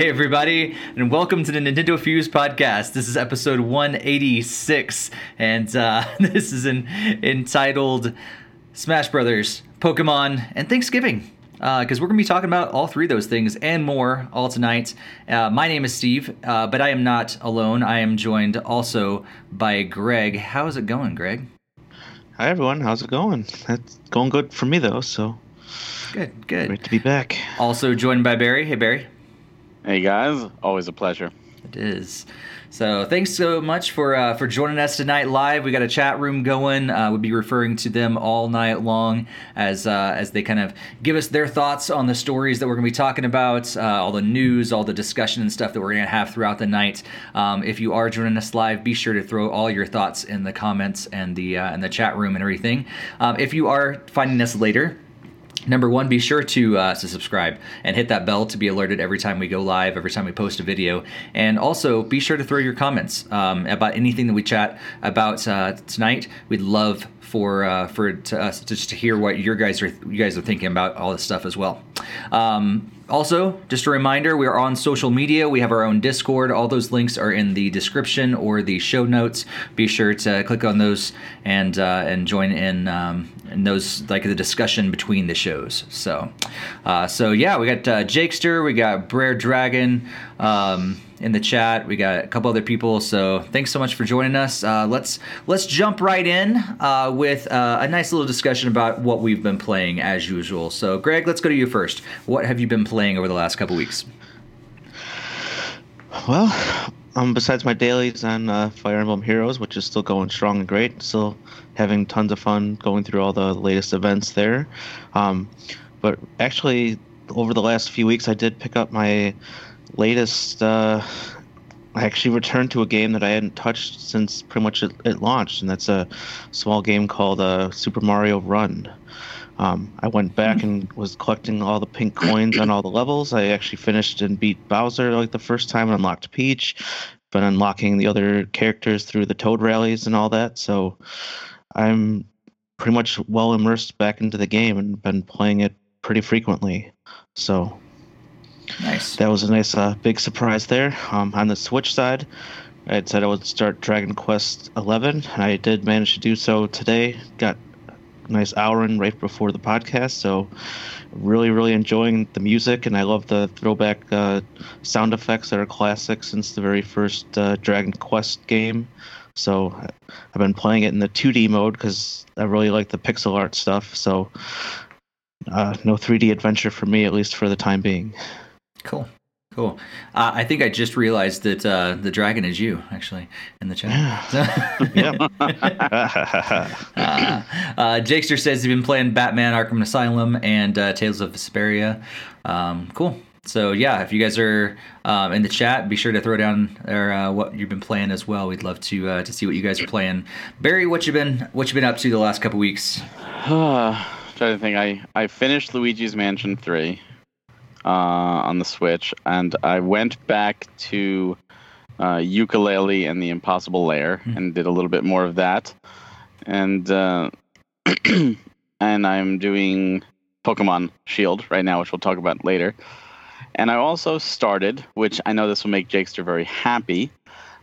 Hey, everybody, and welcome to the Nintendo Fuse podcast. This is episode 186, and uh, this is an, entitled Smash Brothers, Pokemon, and Thanksgiving. Because uh, we're going to be talking about all three of those things and more all tonight. Uh, my name is Steve, uh, but I am not alone. I am joined also by Greg. How is it going, Greg? Hi, everyone. How's it going? It's going good for me, though, so. Good, good. Great to be back. Also joined by Barry. Hey, Barry. Hey guys, always a pleasure. It is. So thanks so much for uh, for joining us tonight live. We got a chat room going. Uh, we'll be referring to them all night long as uh, as they kind of give us their thoughts on the stories that we're going to be talking about, uh, all the news, all the discussion and stuff that we're going to have throughout the night. Um, if you are joining us live, be sure to throw all your thoughts in the comments and the uh, in the chat room and everything. Um, if you are finding us later Number one, be sure to uh, to subscribe and hit that bell to be alerted every time we go live, every time we post a video, and also be sure to throw your comments um, about anything that we chat about uh, tonight. We'd love for uh, for to us just to hear what your guys are you guys are thinking about all this stuff as well. Um, also, just a reminder, we are on social media. We have our own Discord. All those links are in the description or the show notes. Be sure to click on those and uh, and join in um, in those like the discussion between the shows. So, uh, so yeah, we got uh, Jakester, we got Brer Dragon. Um, in the chat. We got a couple other people, so thanks so much for joining us. Uh, let's let's jump right in uh, with uh, a nice little discussion about what we've been playing as usual. So, Greg, let's go to you first. What have you been playing over the last couple weeks? Well, um, besides my dailies on uh, Fire Emblem Heroes, which is still going strong and great, still having tons of fun going through all the latest events there. Um, but actually, over the last few weeks, I did pick up my latest, uh, I actually returned to a game that I hadn't touched since pretty much it, it launched, and that's a small game called uh, Super Mario Run. Um, I went back and was collecting all the pink coins on all the levels. I actually finished and beat Bowser like the first time and unlocked Peach, but unlocking the other characters through the Toad rallies and all that. So I'm pretty much well immersed back into the game and been playing it pretty frequently. So Nice. That was a nice uh, big surprise there. Um, on the Switch side, I had said I would start Dragon Quest XI. I did manage to do so today. Got nice hour in right before the podcast, so really, really enjoying the music, and I love the throwback uh, sound effects that are classic since the very first uh, Dragon Quest game. So I've been playing it in the 2D mode because I really like the pixel art stuff. So uh, no 3D adventure for me, at least for the time being. Cool. Cool. Uh, I think I just realized that uh, the dragon is you, actually, in the chat. Yeah. uh, uh, Jakester says he's been playing Batman Arkham Asylum and uh, Tales of Vesperia. Um, cool. So yeah, if you guys are um, in the chat, be sure to throw down there uh, what you've been playing as well. We'd love to uh, to see what you guys are playing. Barry, what you been what you been up to the last couple weeks? trying to think. I I finished Luigi's Mansion three uh, on the Switch, and I went back to uh, Yooka-Laylee and the Impossible Lair mm-hmm. and did a little bit more of that, and uh, and I'm doing Pokemon Shield right now, which we'll talk about later. And I also started, which I know this will make Jakester very happy,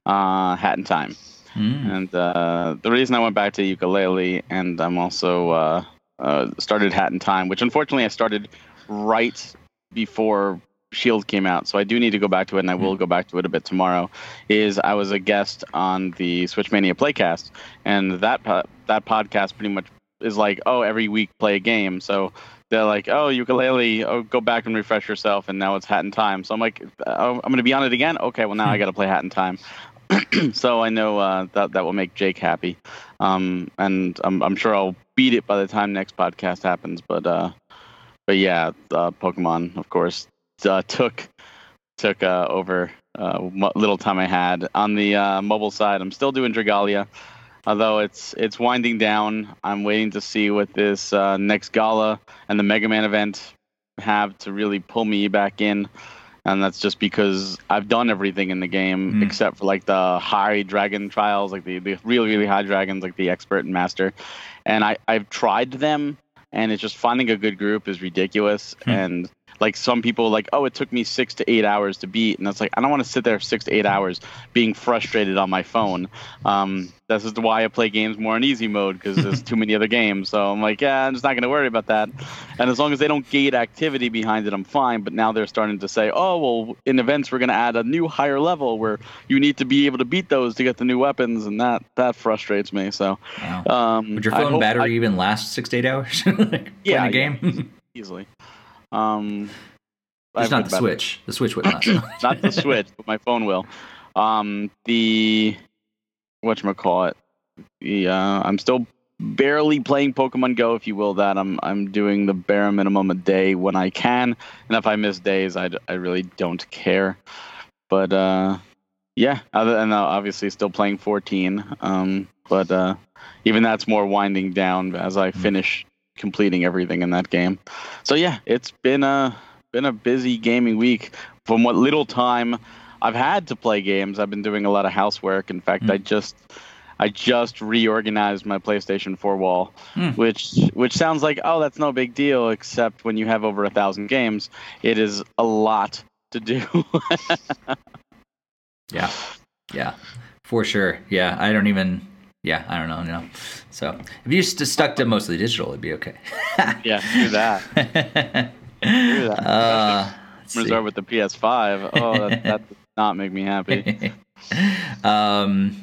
uh, Hat in Time. Mm. And uh, the reason I went back to Yooka-Laylee, and I'm also uh, uh, started Hat in Time, which unfortunately I started right before Shield came out, so I do need to go back to it, and I will hmm. go back to it a bit tomorrow. Is I was a guest on the Switchmania Playcast, and that po- that podcast pretty much is like, oh, every week play a game. So they're like, oh, Yooka-Laylee, oh, go back and refresh yourself, and now it's Hat in Time. So I'm like, oh, I'm going to be on it again. Okay, well now I hmm. got to play Hat in Time. so I know uh, that that will make Jake happy, um, and I'm I'm sure I'll beat it by the time next podcast happens. But uh, but yeah, uh, Pokemon, of course, uh, took took uh, over uh, what little time I had on the uh, mobile side. I'm still doing Dragalia, although it's it's winding down. I'm waiting to see what this uh, next gala and the Mega Man event have to really pull me back in. And that's just because I've done everything in the game mm. except for like the high dragon trials, like the, the really, really high dragons, like the expert and master. And I, I've tried them and it's just finding a good group is ridiculous. Hmm. And like some people like oh it took me six to eight hours to beat and it's like i don't want to sit there six to eight hours being frustrated on my phone um, this is why i play games more in easy mode because there's too many other games so i'm like yeah i'm just not going to worry about that and as long as they don't gate activity behind it i'm fine but now they're starting to say oh well in events we're going to add a new higher level where you need to be able to beat those to get the new weapons and that that frustrates me so Wow. um, Would your phone battery I- even last six to eight hours? like, Yeah, playing a game. easily um It's not the battery. Switch. The Switch would not. not the Switch, but my phone will. Um, the what call it? The uh, I'm still barely playing Pokemon Go, if you will. That I'm I'm doing the bare minimum a day when I can, and if I miss days, I, I really don't care. But uh, yeah, other than obviously still playing 14. Um, but uh, even that's more winding down as I finish completing everything in that game. So yeah, it's been a been a busy gaming week. From what little time I've had to play games, I've been doing a lot of housework. In fact, Hmm. I just I just reorganized my PlayStation 4 wall, Hmm. which which sounds like oh that's no big deal, except when you have over a thousand games, it is a lot to do. yeah, yeah, for sure. Yeah, I don't even. Yeah, I don't know. you know. So if you just stuck to mostly digital, it'd be okay. yeah, do that. do that. Uh, let's. Reserve with the PS5. Oh, that, that does not make me happy. um,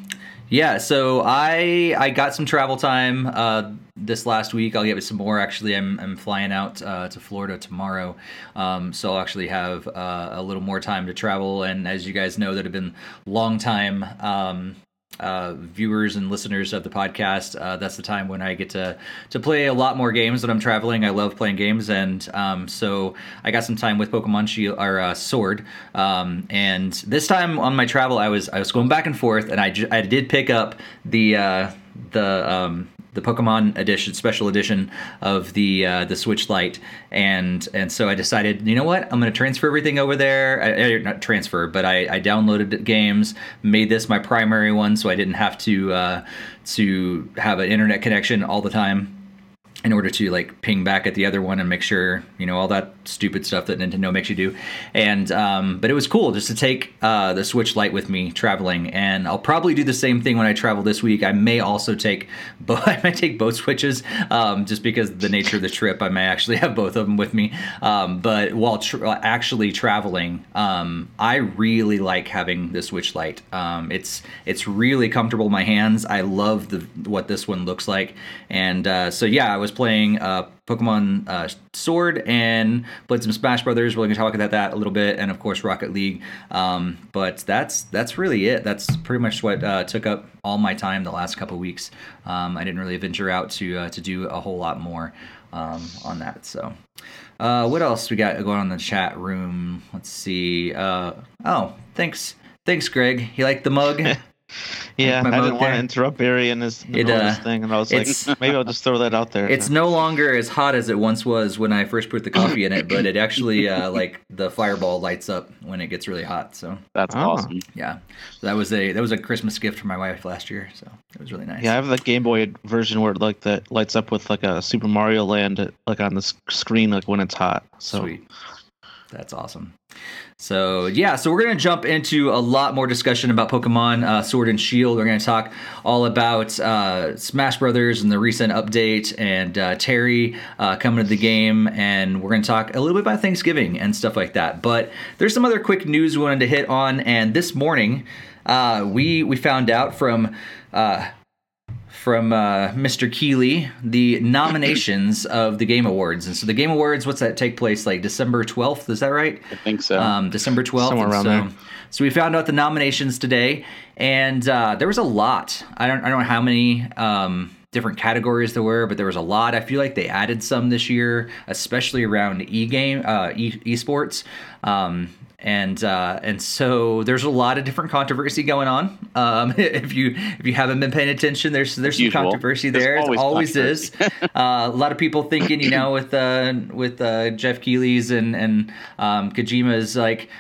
yeah, so I I got some travel time uh, this last week. I'll get some more. Actually, I'm I'm flying out uh, to Florida tomorrow, um, so I'll actually have uh, a little more time to travel. And as you guys know, that have been long time. Um, uh, viewers and listeners of the podcast, uh, that's the time when I get to to play a lot more games when I'm traveling. I love playing games, and um, so I got some time with Pokemon Shield or uh, Sword. Um, and this time on my travel, I was I was going back and forth, and I, ju- I did pick up the uh, the um, the Pokemon edition, special edition of the uh, the Switch Lite, and and so I decided, you know what, I'm going to transfer everything over there. I, I, not transfer, but I, I downloaded games, made this my primary one, so I didn't have to uh, to have an internet connection all the time in order to like ping back at the other one and make sure you know all that stupid stuff that Nintendo makes you do. And um, but it was cool just to take uh, the Switch Lite with me traveling, and I'll probably do the same thing when I travel this week. I may also take both. I might take both Switches um, just because the nature of the trip. I may actually have both of them with me. Um, but while tr- actually traveling, um, I really like having the Switch Lite. Um, it's it's really comfortable in my hands. I love the what this one looks like, and uh, so yeah, I was playing uh, Pokemon uh, Sword and played some Smash Brothers. We're going to talk about that a little bit, and of course Rocket League. Um, but that's that's really it. That's pretty much what uh, took up all my time the last couple weeks. Um, I didn't really venture out to uh, to do a whole lot more um, on that. So. Uh, what else we got going on in the chat room? Let's see. Uh, oh, thanks, thanks, Greg. You like the mug? Yeah, I didn't want to interrupt Barry in his, in It, middle of his uh, thing, and I was like, maybe I'll just throw that out there. It's no longer as hot as it once was when I first put the coffee in it, but it actually uh, like the fireball lights up when it gets really hot. So That's Oh. awesome. yeah, so that was a that was a Christmas gift for my wife last year. So it was really nice. Yeah, I have the Game Boy version where it like that lights up with like a Super Mario Land like on the screen like when it's hot. So Sweet. That's awesome. So yeah, so we're gonna jump into a lot more discussion about Pokemon uh, Sword and Shield. We're gonna talk all about uh, Smash Brothers and the recent update, and uh, Terry uh, coming to the game, and we're gonna talk a little bit about Thanksgiving and stuff like that. But there's some other quick news we wanted to hit on, and this morning uh, we we found out from. From uh, Mr. Keighley the nominations of the Game Awards. And so the Game Awards, what's that take place like December 12th? Is that right? I think so. Um, December 12th. Somewhere around so, there. So we found out the nominations today, and uh, there was a lot. I don't, I don't know how many um, different categories there were, but there was a lot. I feel like they added some this year, especially around e-game, uh, e- esports. Um, and uh, and so there's a lot of different controversy going on. Um, if you if you haven't been paying attention, there's there's some Usual. controversy There's there. always It always is. uh, a lot of people thinking, you know, with uh, with uh, Geoff Keighley's and and um, Kojima's like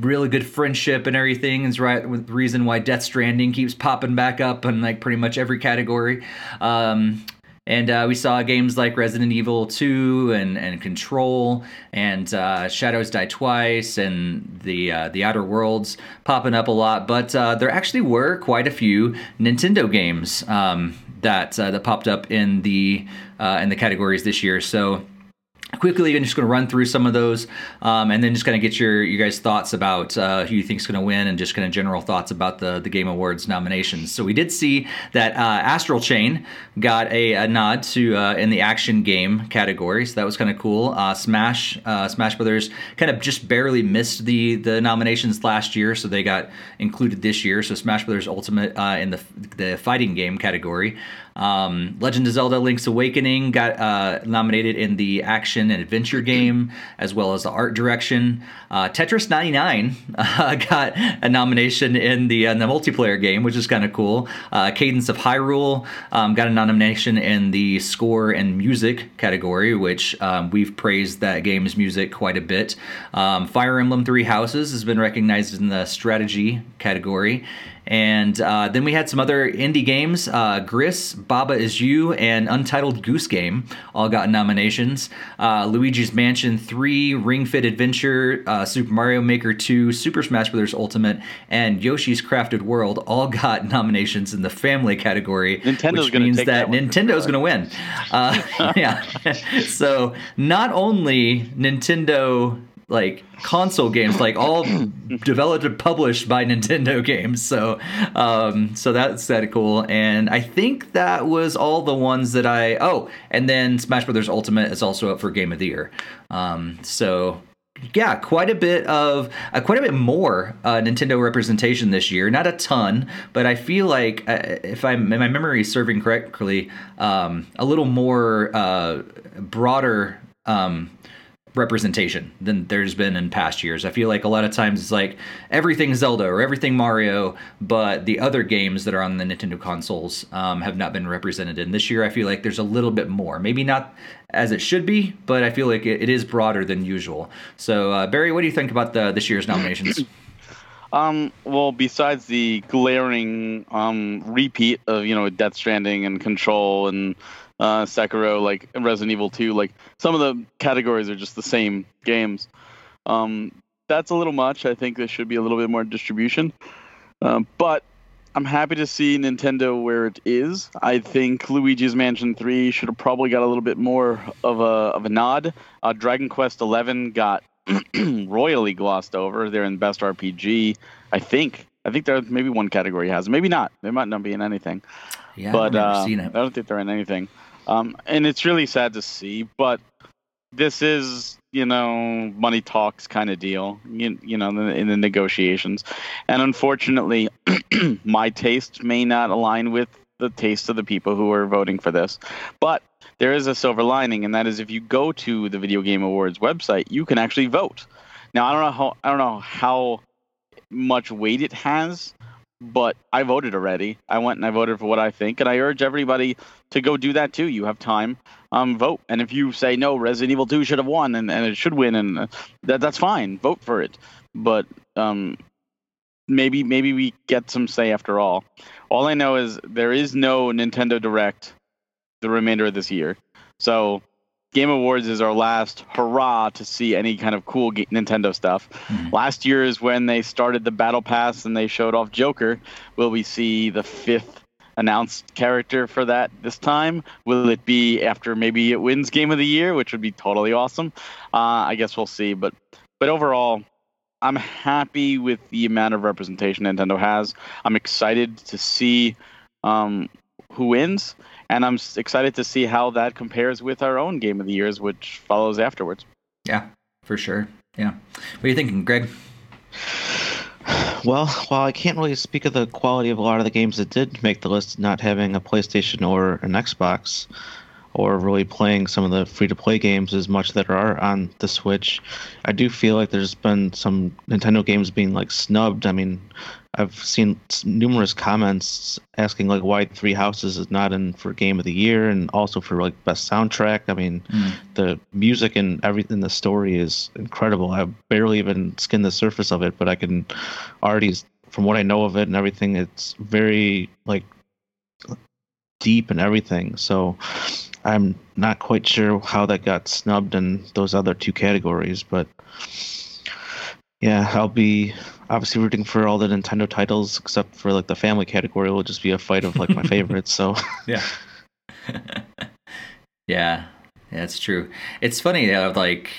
really good friendship and everything is right with the reason why Death Stranding keeps popping back up in like pretty much every category. Um, and uh, we saw games like Resident Evil 2 and and Control and uh, Shadows Die Twice and the uh, the Outer Worlds popping up a lot. But uh, there actually were quite a few Nintendo games um, that uh, that popped up in the in the categories this year. So quickly i'm just going to run through some of those um, and then just kind of get your you guys thoughts about uh, who you think is going to win and just kind of general thoughts about the, the game awards nominations. So we did see that uh, astral chain got a, a nod to uh, in the action game category so that was kind of cool. Uh, smash uh, smash brothers kind of just barely missed the the nominations last year so they got included this year. So smash brothers ultimate uh, in the the fighting game category um, Legend of Zelda: Link's Awakening got uh, nominated in the action and adventure game, as well as the art direction. Uh, Tetris 99 uh, got a nomination in the, uh, the multiplayer game, which is kind of cool. Uh, Cadence of Hyrule um, got a nomination in the score and music category, which um, we've praised that game's music quite a bit. Um, Fire Emblem Three Houses has been recognized in the strategy category. And uh, then we had some other indie games. Uh, Gris, Baba Is You, and Untitled Goose Game all got nominations. Uh, Luigi's Mansion 3, Ring Fit Adventure, uh, Super Mario Maker 2, Super Smash Bros. Ultimate, and Yoshi's Crafted World all got nominations in the family category. Nintendo's which means that, that Nintendo's going to win. Uh, yeah. so not only Nintendo like console games, like all developed and published by Nintendo games. So, um, so that's that cool. And I think that was all the ones that I. Oh, and then Smash Brothers Ultimate is also up for Game of the Year. Um, so yeah, quite a bit of uh, quite a bit more uh, Nintendo representation this year. Not a ton, but I feel like uh, if I'm my memory is serving correctly, um, a little more uh, broader. Um, representation than there's been in past years. I feel like a lot of times it's like everything Zelda or everything Mario, but the other games that are on the Nintendo consoles um, have not been represented. And this year, I feel like there's a little bit more. Maybe not as it should be, but I feel like it, it is broader than usual. So, uh, Barry, what do you think about the this year's nominations? Um, well, besides the glaring um, repeat of you know Death Stranding and Control and uh, Sekiro, like Resident Evil 2. Like some of the categories are just the same games. Um, that's a little much. I think there should be a little bit more distribution. Um, but I'm happy to see Nintendo where it is. I think Luigi's Mansion 3 should have probably got a little bit more of a of a nod. Uh, Dragon Quest 11 got royally glossed over. They're in Best RPG. I think. I think there maybe one category has. Maybe not. They might not be in anything. Yeah, but uh, I don't think they're in anything. Um, and it's really sad to see, but this is, you know, money talks kind of deal, you, you know, in the, in the negotiations. And unfortunately, my taste may not align with the taste of the people who are voting for this. But there is a silver lining, and that is if you go to the Video Game Awards website, you can actually vote. Now, I don't know how I don't know how much weight it has, but I voted already. I went and I voted for what I think, and I urge everybody to go do that too. You have time, um, vote. And if you say no, Resident Evil 2 should have won and, and it should win, and uh, that that's fine. Vote for it. But um, maybe maybe we get some say after all. All I know is there is no Nintendo Direct the remainder of this year, so Game Awards is our last hurrah to see any kind of cool Nintendo stuff. Mm-hmm. Last year is when they started the Battle Pass and they showed off Joker. Will we see the fifth announced character for that this time? Will it be after maybe it wins Game of the Year, which would be totally awesome? Uh, I guess we'll see. But but overall, I'm happy with the amount of representation Nintendo has. I'm excited to see um, who wins and I'm excited to see how that compares with our own game of the years, which follows afterwards. Yeah, for sure. Yeah. What are you thinking, Greg? Well, while I can't really speak of the quality of a lot of the games that did make the list, not having a PlayStation or an Xbox, or really playing some of the free to play games as much that are on the Switch. I do feel like there's been some Nintendo games being like snubbed. I mean, I've seen numerous comments asking like why Three Houses is not in for Game of the Year and also for like best soundtrack. I mean, mm. the music and everything, the story is incredible. I've barely even skinned the surface of it, but I can already, from what I know of it and everything, it's very like deep and everything. So I'm not quite sure how that got snubbed in those other two categories, but yeah, I'll be obviously rooting for all the Nintendo titles except for like the family category. It will just be a fight of like my favorites. So yeah, yeah, that's true. It's funny, uh, like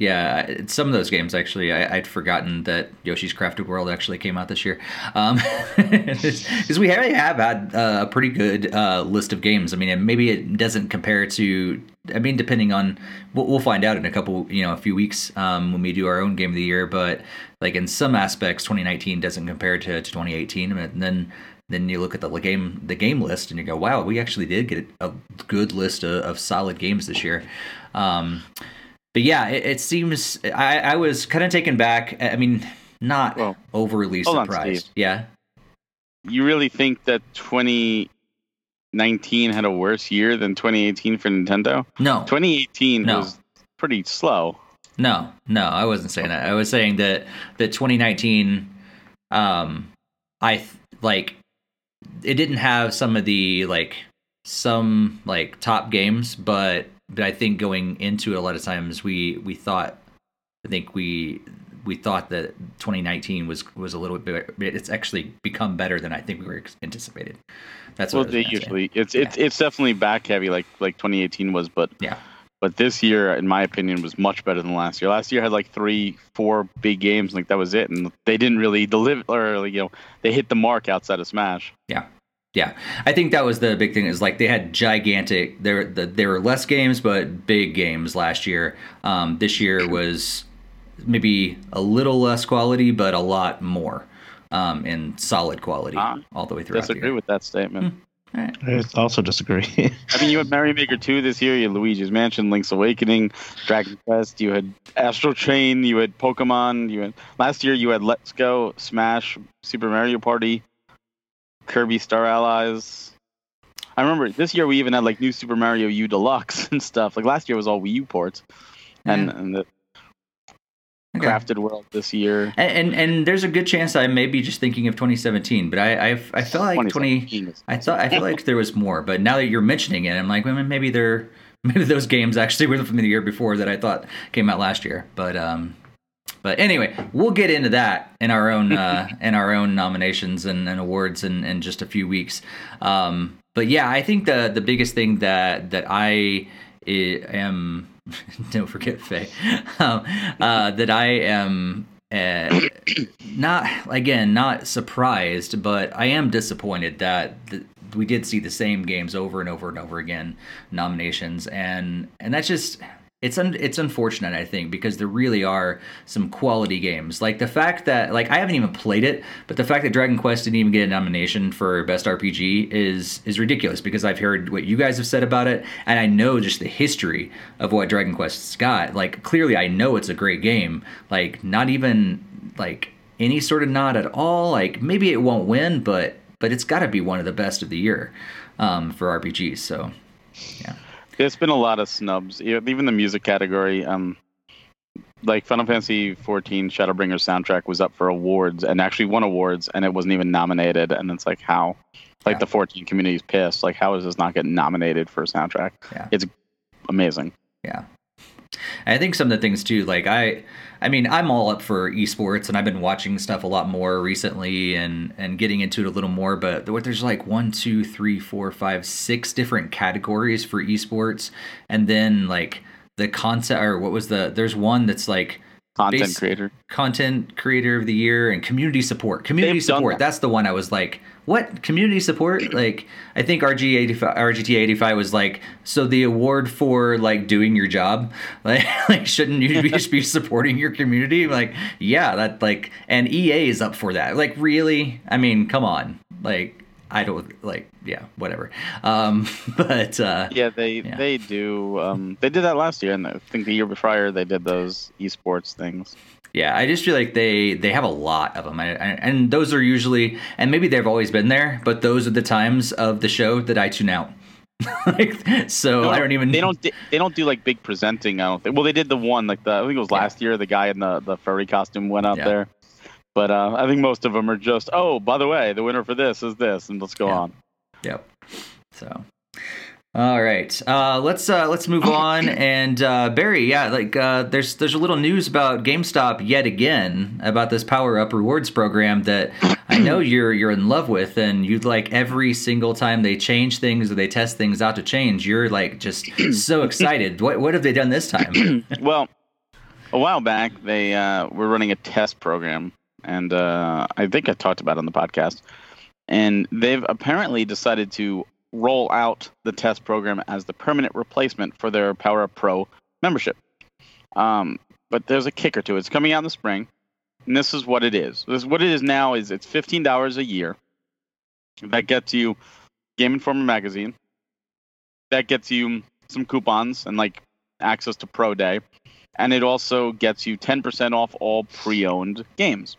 yeah, some of those games actually, I, would forgotten that Yoshi's Crafted World actually came out this year. Because um, we have had uh, a pretty good uh, list of games. I mean, maybe it doesn't compare to. I mean, depending on, we'll find out in a couple, you know, a few weeks um, when we do our own game of the year. But like in some aspects, 2019 doesn't compare to, to 2018, and then then you look at the game the game list and you go, wow, we actually did get a good list of, of solid games this year. Um, but yeah, it, it seems I, I was kind of taken back. I mean, not well, overly surprised. On, yeah. You really think that 2019 had a worse year than 2018 for Nintendo? No. 2018 no. was pretty slow. No, no, I wasn't saying that. I was saying that that 2019, um, I like it didn't have some of the like some like top games, but but I think going into it, a lot of times we we thought, I think we we thought that 2019 was was a little bit. It's actually become better than I think we were anticipated. That's well, they usually it's yeah. it's it's definitely back heavy like like 2018 was, but yeah. But this year, in my opinion, was much better than last year. Last year had like three, four big games, like that was it, and they didn't really deliver, or you know, they hit the mark outside of Smash. Yeah, yeah, I think that was the big thing. Is like they had gigantic. There, the, there were less games, but big games last year. Um, this year was maybe a little less quality, but a lot more um, in solid quality uh, all the way through. I disagree with that statement. Hmm. Right. I also disagree. I mean, you had Mario Maker 2 this year, you had Luigi's Mansion, Link's Awakening, Dragon Quest, you had Astral Chain, you had Pokemon, you had last year you had Let's Go, Smash, Super Mario Party, Kirby Star Allies. I remember this year we even had like new Super Mario U Deluxe and stuff. Like last year was all Wii U ports, and yeah. and the okay. Crafted World this year. And, and, and there's a good chance I may be just thinking of 2017, but I I, I felt like 20. I thought I feel like there was more, but now that you're mentioning it, I'm like, well, maybe they're maybe those games actually were from the year before that I thought came out last year. But um, but anyway, we'll get into that in our own uh, in our own nominations and, and awards in, in just a few weeks. Um, but yeah, I think the the biggest thing that that I am don't forget Faye um, uh, that I am uh, not again not surprised, but I am disappointed that the, we did see the same games over and over and over again nominations, and and that's just it's un- it's unfortunate I think because there really are some quality games. Like the fact that like I haven't even played it, but the fact that Dragon Quest didn't even get a nomination for best RPG is is ridiculous because I've heard what you guys have said about it and I know just the history of what Dragon Quest's got. Like clearly I know it's a great game. Like not even like any sort of nod at all. Like maybe it won't win, but but it's got to be one of the best of the year um, for RPGs. So yeah. There's been a lot of snubs, even the music category. Um, like Final Fantasy 14 Shadowbringers soundtrack was up for awards and actually won awards, and it wasn't even nominated. And it's like how, like yeah. the 14 community is pissed. Like how is this not getting nominated for a soundtrack? Yeah. It's amazing. Yeah. I think some of the things too, like I, I mean, I'm all up for esports, and I've been watching stuff a lot more recently, and and getting into it a little more. But there's like one, two, three, four, five, six different categories for esports, and then like the concept or what was the? There's one that's like content base, creator, content creator of the year, and community support. Community They've support. That. That's the one I was like, what community support? Like, I think RG85, RGT85 was like, so the award for like doing your job, like, like shouldn't you be just be supporting your community? Like, yeah, that like, and EA is up for that. Like, really? I mean, come on, like. I don't like, yeah, whatever. Um, but uh, yeah, they yeah. they do. Um, they did that last year, and I think the year before they did those esports things. Yeah, I just feel like they they have a lot of them, I, I, and those are usually, and maybe they've always been there, but those are the times of the show that I tune out. like, so no, I don't even. They don't. They don't do like big presenting. I don't think. Well, they did the one like the. I think it was last yeah. year. The guy in the the furry costume went out yeah. there, but uh, I think most of them are just. Oh, by the way, the winner for this is this, and let's go yeah. on. Yep. So. All right, uh, let's uh, let's move on. And uh, Barry, yeah, like uh, there's there's a little news about GameStop yet again about this Power Up Rewards program that I know you're you're in love with, and you'd like every single time they change things or they test things out to change, you're like just so excited. What what have they done this time? well, a while back they uh, were running a test program, and uh, I think I talked about it on the podcast. And they've apparently decided to roll out the test program as the permanent replacement for their Power Up Pro membership. Um, but there's a kicker to it. It's coming out in the spring, and this is what it is. This what it is now is it's fifteen dollars a year. That gets you Game Informer magazine. That gets you some coupons and like access to Pro Day, and it also gets you ten percent off all pre-owned games.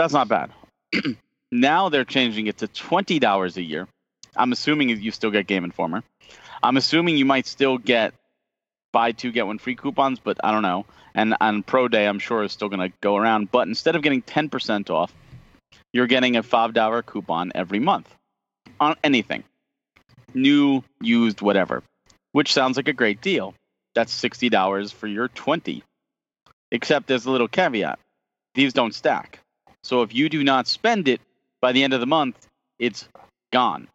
That's not bad. Now they're changing it to twenty dollars a year. I'm assuming you still get Game Informer. I'm assuming you might still get buy two get one free coupons, but I don't know. And on Pro Day, I'm sure is still going to go around. But instead of getting 10% off, you're getting a five dollar coupon every month on anything, new, used, whatever. Which sounds like a great deal. That's sixty dollars for your twenty. Except there's a little caveat: these don't stack. So if you do not spend it by the end of the month, it's gone.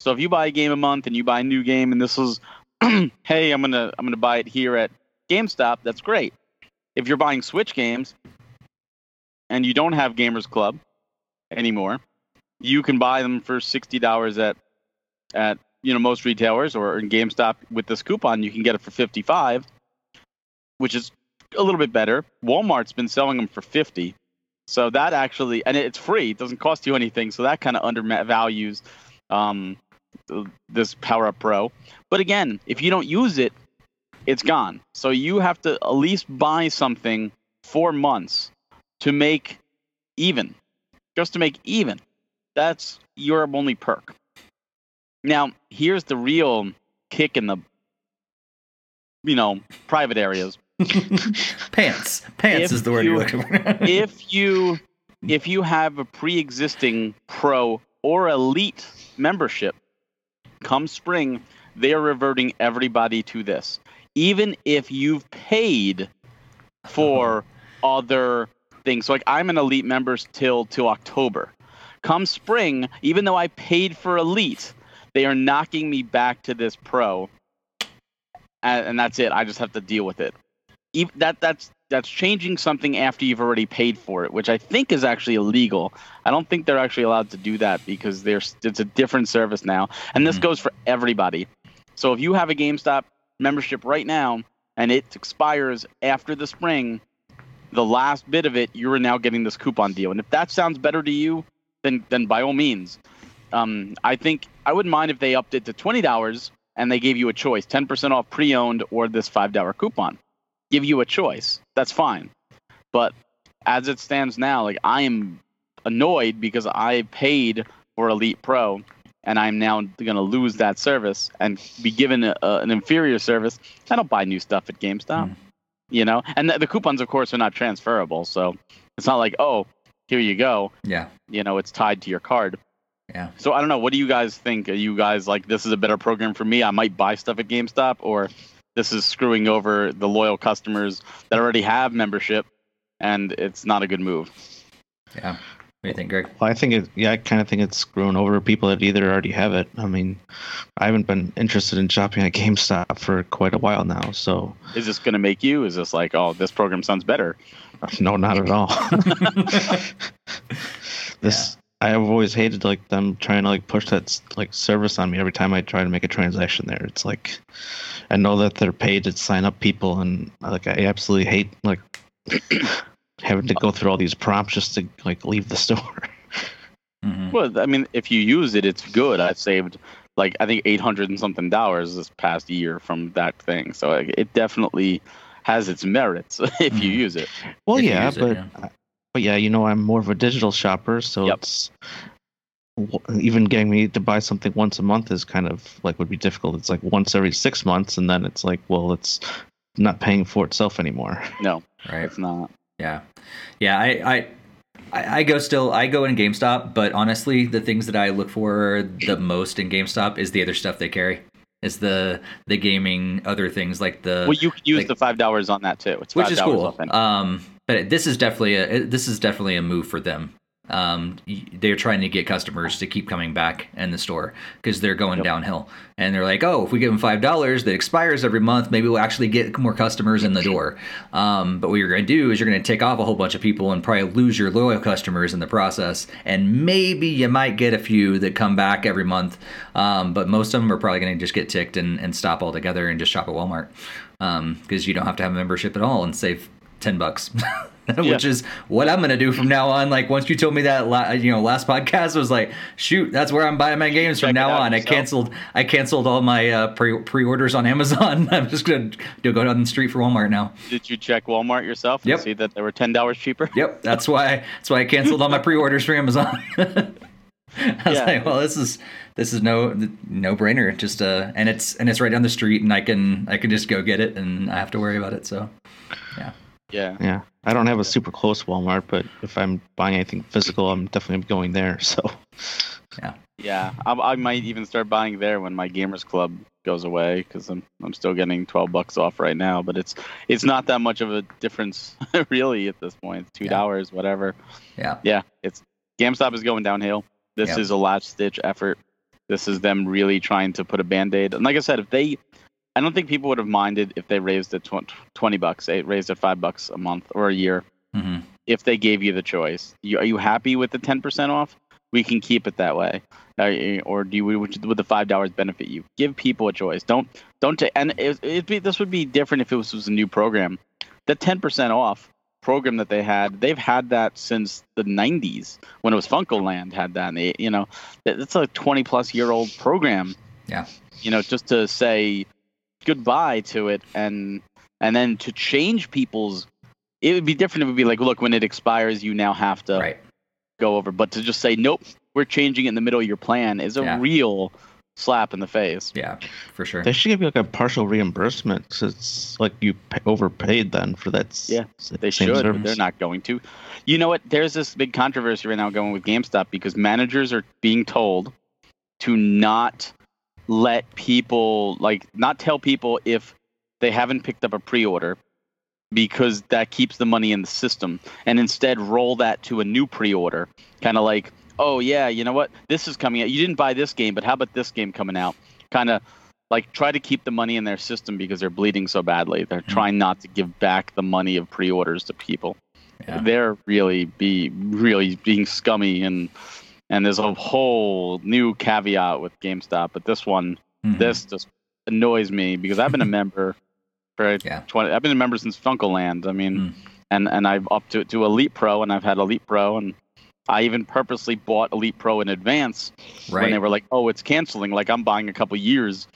So if you buy a game a month and you buy a new game, and this is, hey, I'm gonna I'm gonna buy it here at GameStop, that's great. If you're buying Switch games and you don't have Gamers Club anymore, you can buy them for sixty dollars at at you know most retailers or in GameStop with this coupon. You can get it for fifty five, which is a little bit better. Walmart's been selling them for fifty. So that actually, and it's free. It doesn't cost you anything. So that kind of undervalues um, this Power Up Pro. But again, if you don't use it, it's gone. So you have to at least buy something for months to make even, just to make even. That's your only perk. Now, here's the real kick in the, you know, private areas. Pants. Pants If is the word you- you're looking for. if you if you have a pre-existing pro or elite membership come spring they are reverting everybody to this. Even if you've paid for uh-huh. other things so like i'm an elite member till till october. Come spring even though i paid for elite they are knocking me back to this pro. And, and that's it. I just have to deal with it that that's that's changing something after you've already paid for it, which I think is actually illegal. I don't think they're actually allowed to do that because there's it's a different service now, and this Mhm. goes for everybody. So if you have a GameStop membership right now and it expires after the spring, the last bit of it you're now getting this coupon deal, and if that sounds better to you, then then by all means. Um, I think I wouldn't mind if they upped it to twenty dollars and they gave you a choice: ten percent off pre-owned or this five dollar coupon give you a choice. That's fine. But as it stands now, like I am annoyed because I paid for Elite Pro and I'm now going to lose that service and be given a, a- an inferior service. I don't buy new stuff at GameStop, Mm. you know? And the, the coupons, of course, are not transferable. So it's not like, oh, here you go. yeah. You know, it's tied to your card. Yeah. So I don't know. What do you guys think? Are you guys like, this is a better program for me? I might buy stuff at GameStop or this is screwing over the loyal customers that already have membership and it's not a good move. Yeah. What do you think, Greg? Well, I think it. Yeah, I kind of think it's screwing over people that either already have it. I mean, I haven't been interested in shopping at GameStop for quite a while now. So, Is this going to make you? Is this like, oh, this program sounds better? no, not at all. this I've always hated like them trying to like push that like service on me every time I try to make a transaction there. It's like I know that they're paid to sign up people, and like I absolutely hate like having to go through all these prompts just to like leave the store. Mhm. Well, I mean, if you use it, it's good. I've saved like I think eight hundred and something dollars this past year from that thing. So like, it definitely has its merits if you Mhm. use it. Well, If yeah, use it, but yeah. But yeah, you know, I'm more of a digital shopper, so Yep. it's even getting me to buy something once a month is kind of like would be difficult. It's like once every six months, and then it's like, well, it's not paying for itself anymore. No, Right. it's not. Yeah, yeah. I, I I, I go still. I go in GameStop, but honestly, the things that I look for the most in GameStop is the other stuff they carry. Is the the gaming other things like the Well, you could use like- the five dollars on that too. It's which $5 is cool. off Um, but this is definitely a this is definitely a move for them. Um, they're trying to get customers to keep coming back in the store because they're going downhill, and they're like, oh, if we give them five dollars that expires every month, maybe we'll actually get more customers in the door. Um, but what you're going to do is you're going to take off a whole bunch of people and probably lose your loyal customers in the process, and maybe you might get a few that come back every month. Um, but most of them are probably going to just get ticked and, and stop altogether and just shop at Walmart because you don't have to have a membership at all and save 10 bucks which Yeah. is what i'm gonna do from now on like once you told me that la- you know last podcast was like shoot that's where i'm buying my games from Check now on i canceled i canceled all my uh, pre- pre-orders on amazon i'm just gonna do go down the street for walmart now Did you check Walmart yourself and Yep. see that they were ten dollars cheaper? yep that's why that's why i canceled all my pre-orders for amazon I was Yeah. like, well, this is this is no no brainer. Just uh, and it's and it's right down the street, and I can I can just go get it, and I have to worry about it. So, Yeah. Yeah, I don't have a super close Walmart, but if I'm buying anything physical, I'm definitely going there. So Yeah, Yeah. I, I might even start buying there when my gamers club goes away because I'm I'm still getting twelve bucks off right now. But it's it's not that much of a difference really at this point. Two dollars, whatever. yeah, Yeah, it's GameStop is going downhill. This Yep. is a last ditch effort. This is them really trying to put a band aid. And like I said, if they, I don't think people would have minded if they raised it tw- twenty bucks, they raised it five bucks a month or a year. hmm if they gave you the choice. You, are you happy with the 10% off? We can keep it that way. Uh, or do you would, the five dollars benefit you? Give people a choice. Don't don't ta- and it, it'd be this would be different if it was, was a new program. The 10% off program that they had, they've had that since the 90s when it was Funco Land had that. And they, you know, that's a 20 plus year old program. Yeah. You know, just to say goodbye to it and and then to change people's it would be different. It would be like, look, when it expires, you now have to right. go over. But to just say, nope, we're changing it in the middle of your plan is a Yeah. real slap in the face. Yeah, for sure. they should give you like a partial reimbursement 'cause it's like you pay, overpaid then for that. Yeah, s- They same should, service. they're not going to. You know what? There's this big controversy right now going with GameStop because managers are being told to not let people like not tell people if they haven't picked up a pre-order because that keeps the money in the system and instead roll that to a new pre-order. Kind of like oh yeah you know what? This is coming out. You didn't buy this game but how about this game coming out? Kind of like try to keep the money in their system because they're bleeding so badly. They're mm-hmm. trying not to give back the money of pre-orders to people. Yeah. they're really be really being scummy and and there's a whole new caveat with GameStop but this one Mhm. this just annoys me because I've been a member for Yeah. 20 I've been a member since Funcoland. I mean, Mm. and and I've up to to Elite Pro and I've had Elite Pro and I even purposely bought Elite Pro in advance when they were like, "Oh, it's canceling." Like I'm buying a couple years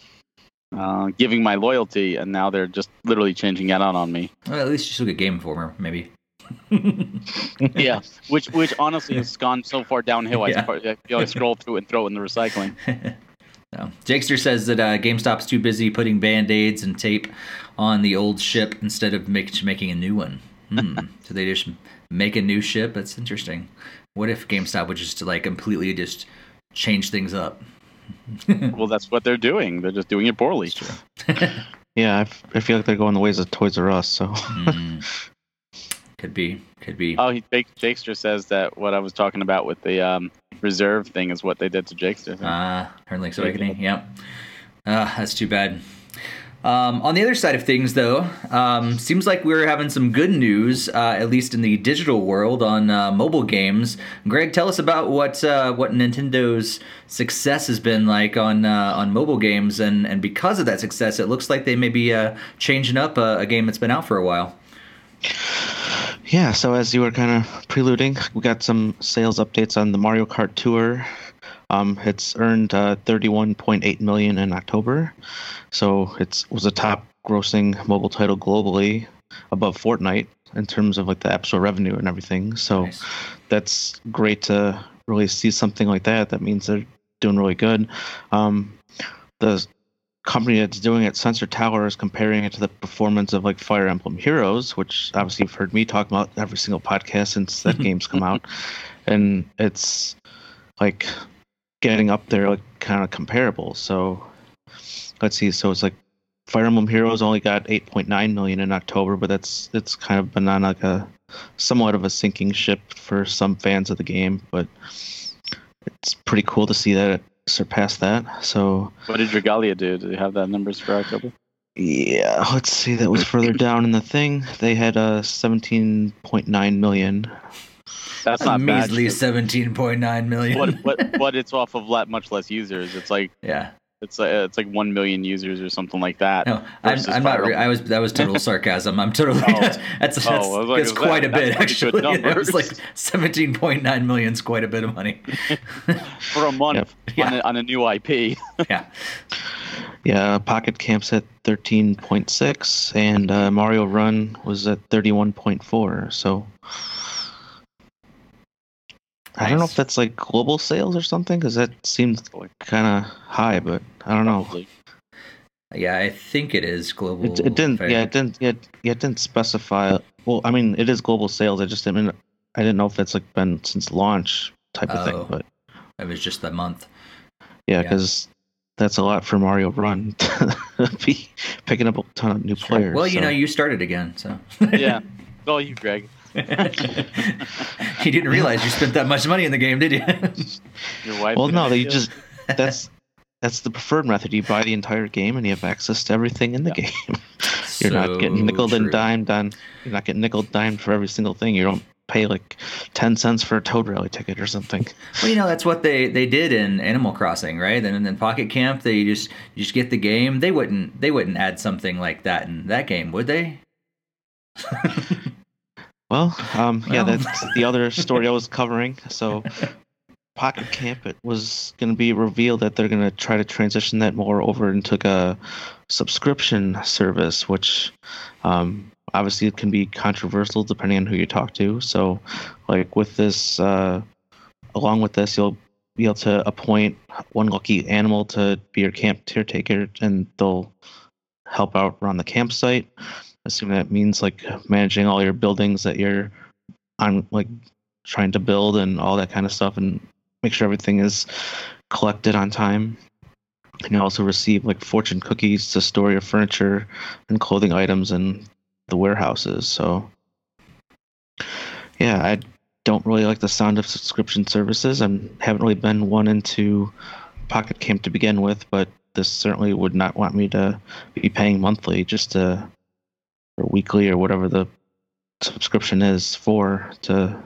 uh, giving my loyalty and now they're just literally changing that out on me. Well, at least you still get Game Informer, maybe. yeah, which which honestly has gone so far downhill. I, Yeah. I feel I scroll through it and throw it in the recycling. No. Jakester says that uh, GameStop's too busy putting band aids and tape on the old ship instead of make, making a new one. Hmm. so they just make a new ship? That's interesting. What if GameStop would just like completely just change things up? well, that's what they're doing. They're just doing it poorly. Yeah, I, f- I feel like they're going the ways of Toys R Us. So Hmm. Could be. Could be. Oh, he, Jake, Jakester says that what I was talking about with the um, reserve thing is what they did to Jakester. Ah, Turn Link's Awakening. Yep. Ah, that's too bad. Um, on the other side of things, though, um, seems like we're having some good news, uh, at least in the digital world, on uh, mobile games. Greg, tell us about what uh, what Nintendo's success has been like on uh, on mobile games, and and because of that success, it looks like they may be uh, changing up a, a game that's been out for a while. Yeah, so as you were kind of preluding, we got some sales updates on the Mario Kart Tour. Um, it's earned uh, 31.8 million in October, so it was a top grossing mobile title globally, above Fortnite in terms of like the App Store revenue and everything. So Nice. that's great to really see something like that. That means they're doing really good. Um, the company that's doing it, Sensor Tower, is comparing it to the performance of like Fire Emblem Heroes, which obviously you've heard me talk about every single podcast since that game's come out, and it's like getting up there, like kind of comparable. So let's see. So it's like Fire Emblem Heroes only got 8.9 million in October, but that's it's kind of been on like a somewhat of a sinking ship for some fans of the game. But it's pretty cool to see that surpassed that. So What did Dragalia do? Do you have that numbers for October? yeah, let's see. That was further down in the thing. They had uh, 17.9 million. That's A not bad. measly seventeen point nine million. But but but it's off of le- much less users. It's like yeah. It's like it's like one million users or something like that. No, I'm, I'm not. Re- I was. That was total sarcasm. I'm totally. Oh. that's that's, Oh, that's, I was like, that's is that- quite a that's bit pretty good actually. It was like 17.9 million is quite a bit of money. for a month Yeah. on, a, on a new IP. yeah. Yeah, Pocket Camp's at 13.6, and uh, Mario Run was at 31.4. So I don't know if that's like global sales or something, because that seems like kind of high, but I don't know. Yeah, I think it is global. It, it didn't. fair. Yeah, it didn't. Yeah, it, yeah, it didn't specify. Well, I mean, it is global sales. I just didn't. I didn't know if that's like been since launch type of Oh. thing. But It was just the month. yeah, Yeah. because that's a lot for Mario Run to be picking up a ton of new players. Well, you know, you started again, so. yeah. It's all you, Greg. you didn't realize you spent that much money in the game, did you? Your wife. Well, no, it they just that's that's the preferred method. You buy the entire game and you have access to everything in the Yeah. game. You're not getting So nickel and dimed on. You're not getting nickel dimed for every single thing. You don't pay like ten cents for a Toad Rally ticket or something. Well, you know that's what they, they did in Animal Crossing, right? And in Pocket Camp, they just you just get the game. They wouldn't they wouldn't add something like that in that game, would they? Well, um, yeah, Well. that's the other story I was covering. So, Pocket Camp, it was going to be revealed that they're going to try to transition that more over into a subscription service, which um, obviously it can be controversial depending on who you talk to. So, like with this, uh, along with this, you'll be able to appoint one lucky animal to be your camp caretaker, and they'll help out around the campsite assume that means like managing all your buildings that you're on like trying to build and all that kind of stuff and make sure everything is collected on time. And you also receive like fortune cookies to store your furniture and clothing items in the warehouses so. Yeah i don't really like the sound of subscription services. I haven't really been one into pocket camp to begin with but this certainly would not want me to be paying monthly just to or weekly or whatever the subscription is for to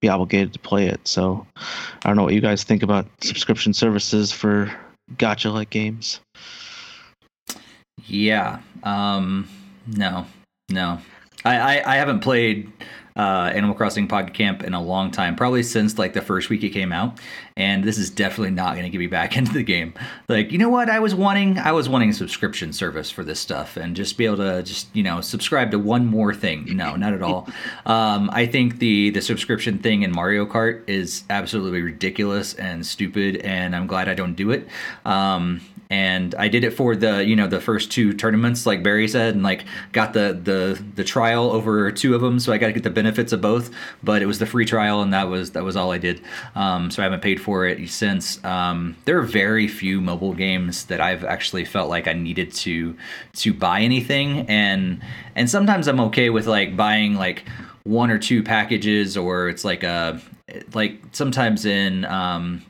be obligated to play it. So I don't know what you guys think about subscription services for gacha like games. Yeah. Um, no. No. I, I, I haven't played uh, Animal Crossing Pocket Camp in a long time, probably since like the first week it came out. And this is definitely not going to get me back into the game. Like, you know what? I was wanting, I was wanting a subscription service for this stuff and just be able to just you know subscribe to one more thing. No, not at all. Um, I think the the subscription thing in Mario Kart is absolutely ridiculous and stupid, and I'm glad I don't do it. Um, and I did it for the you know the first two tournaments, like Barry said, and like got the the the trial over two of them, so I got to get the benefits of both. But it was the free trial, and that was that was all I did. Um, so I haven't paid for it since. Um, there are very few mobile games that I've actually felt like I needed to to buy anything, and and sometimes I'm okay with like buying like one or two packages, or it's like a like sometimes in um,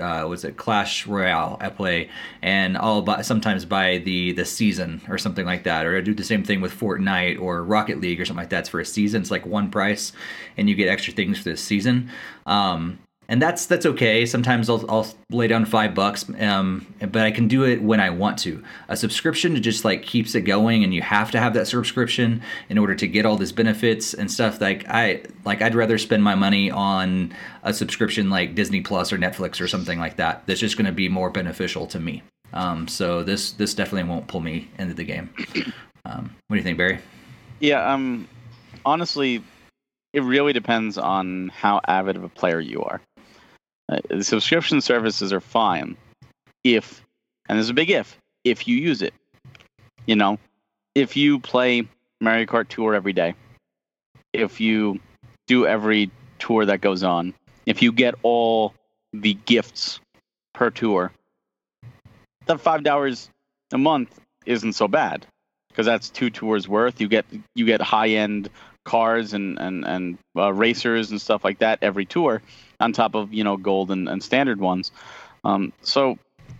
uh, was it Clash Royale I play, and I'll buy, sometimes buy the the season or something like that, or I do the same thing with Fortnite or Rocket League or something like that. It's for a season. It's like one price, and you get extra things for the season. Um, and that's that's okay. Sometimes I'll, I'll lay down five bucks, um, but I can do it when I want to. A subscription just like keeps it going, and you have to have that subscription in order to get all these benefits and stuff. Like I like I'd rather spend my money on a subscription like Disney Plus or Netflix or something like that. That's just going to be more beneficial to me. Um, so this this definitely won't pull me into the game. Um, what do you think, Barry? Yeah, um, honestly, it really depends on how avid of a player you are. Uh, the subscription services are fine if, and there's a big if, if you use it. You know, if you play Mario Kart Tour every day, if you do every tour that goes on, if you get all the gifts per tour, the five dollars a month isn't so bad because that's two tours worth. You get you get high end cars and and and uh, racers and stuff like that every tour, on top of you know gold and, and standard ones. Um, so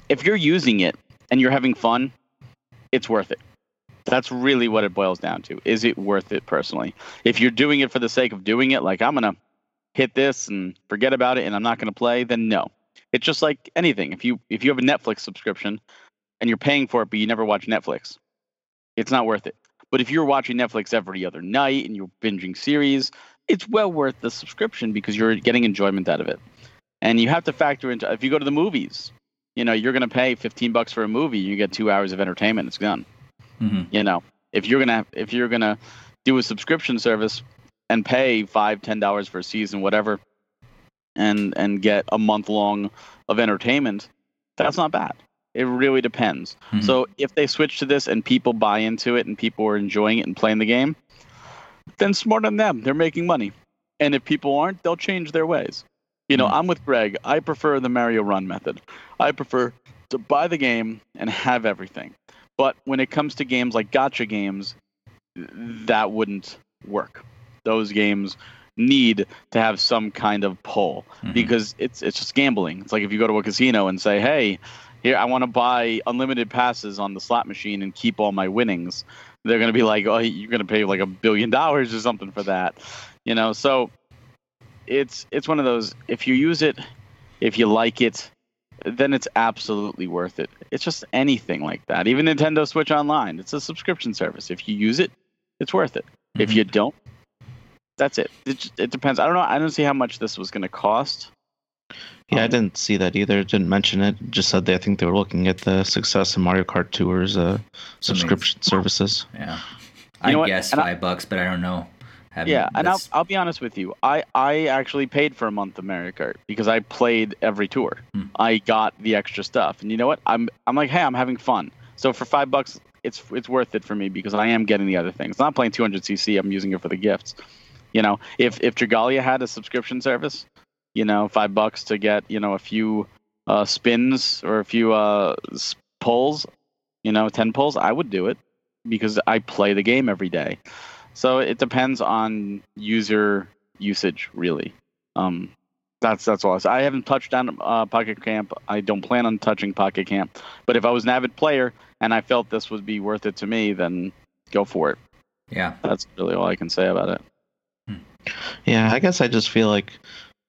if you're using it and you're having fun, it's worth it. That's really what it boils down to. Is it worth it personally? If you're doing it for the sake of doing it, like I'm gonna hit this and forget about it and I'm not gonna play, then no. It's just like anything. If you if you have a Netflix subscription and you're paying for it but you never watch Netflix, it's not worth it. But if you're watching Netflix every other night and you're binging series, it's well worth the subscription because you're getting enjoyment out of it. And you have to factor into if you go to the movies, you know, you're going to pay 15 bucks for a movie, you get 2 hours of entertainment, it's done. Mm-hmm. You know, if you're going to if you're going to do a subscription service and pay 5 10 dollars for a season whatever and and get a month long of entertainment, that's not bad. It really depends. Mhm. So if they switch to this and people buy into it and people are enjoying it and playing the game, then smart on them. They're making money. And if people aren't, they'll change their ways. You know, Mhm. I'm with Greg. I prefer the Mario Run method. I prefer to buy the game and have everything. But when it comes to games like gacha games, that wouldn't work. Those games need to have some kind of pull Mhm. because it's it's just gambling. It's like if you go to a casino and say, "Hey, here I want to buy unlimited passes on the slot machine and keep all my winnings." They're going to be like, "Oh, you're going to pay like a billion dollars or something for that." You know, so it's it's one of those if you use it, if you like it, then it's absolutely worth it. It's just anything like that. Even Nintendo Switch Online, it's a subscription service. If you use it, it's worth it. If Mhm. you don't, that's it. It, just, it depends. I don't know. I don't see how much this was going to cost. Yeah, I Um, didn't see that either. Didn't mention it. Just said they, I think they were looking at the success of Mario Kart Tour's uh, subscription services. Yeah. You know I what? guess And I- five bucks, but I don't know. Haven't- Yeah, and I'll, I'll be honest with you. I, I actually paid for a month of Mario Kart because I played every tour. Hmm. I got the extra stuff, and you know what? I'm I'm like, hey, I'm having fun. So for five bucks, it's it's worth it for me because I am getting the other things. I'm not playing 200cc. I'm using it for the gifts. You know, if if Dragalia had a subscription service, you know, five bucks to get you know a few uh, spins or a few uh, pulls, you know, ten pulls, I would do it because I play the game every day. So it depends on user usage, really. Um, that's that's all. I, say. I haven't touched on uh, Pocket Camp. I don't plan on touching Pocket Camp. But if I was an avid player and I felt this would be worth it to me, then go for it. yeah. That's really all I can say about it. Yeah, I guess I just feel like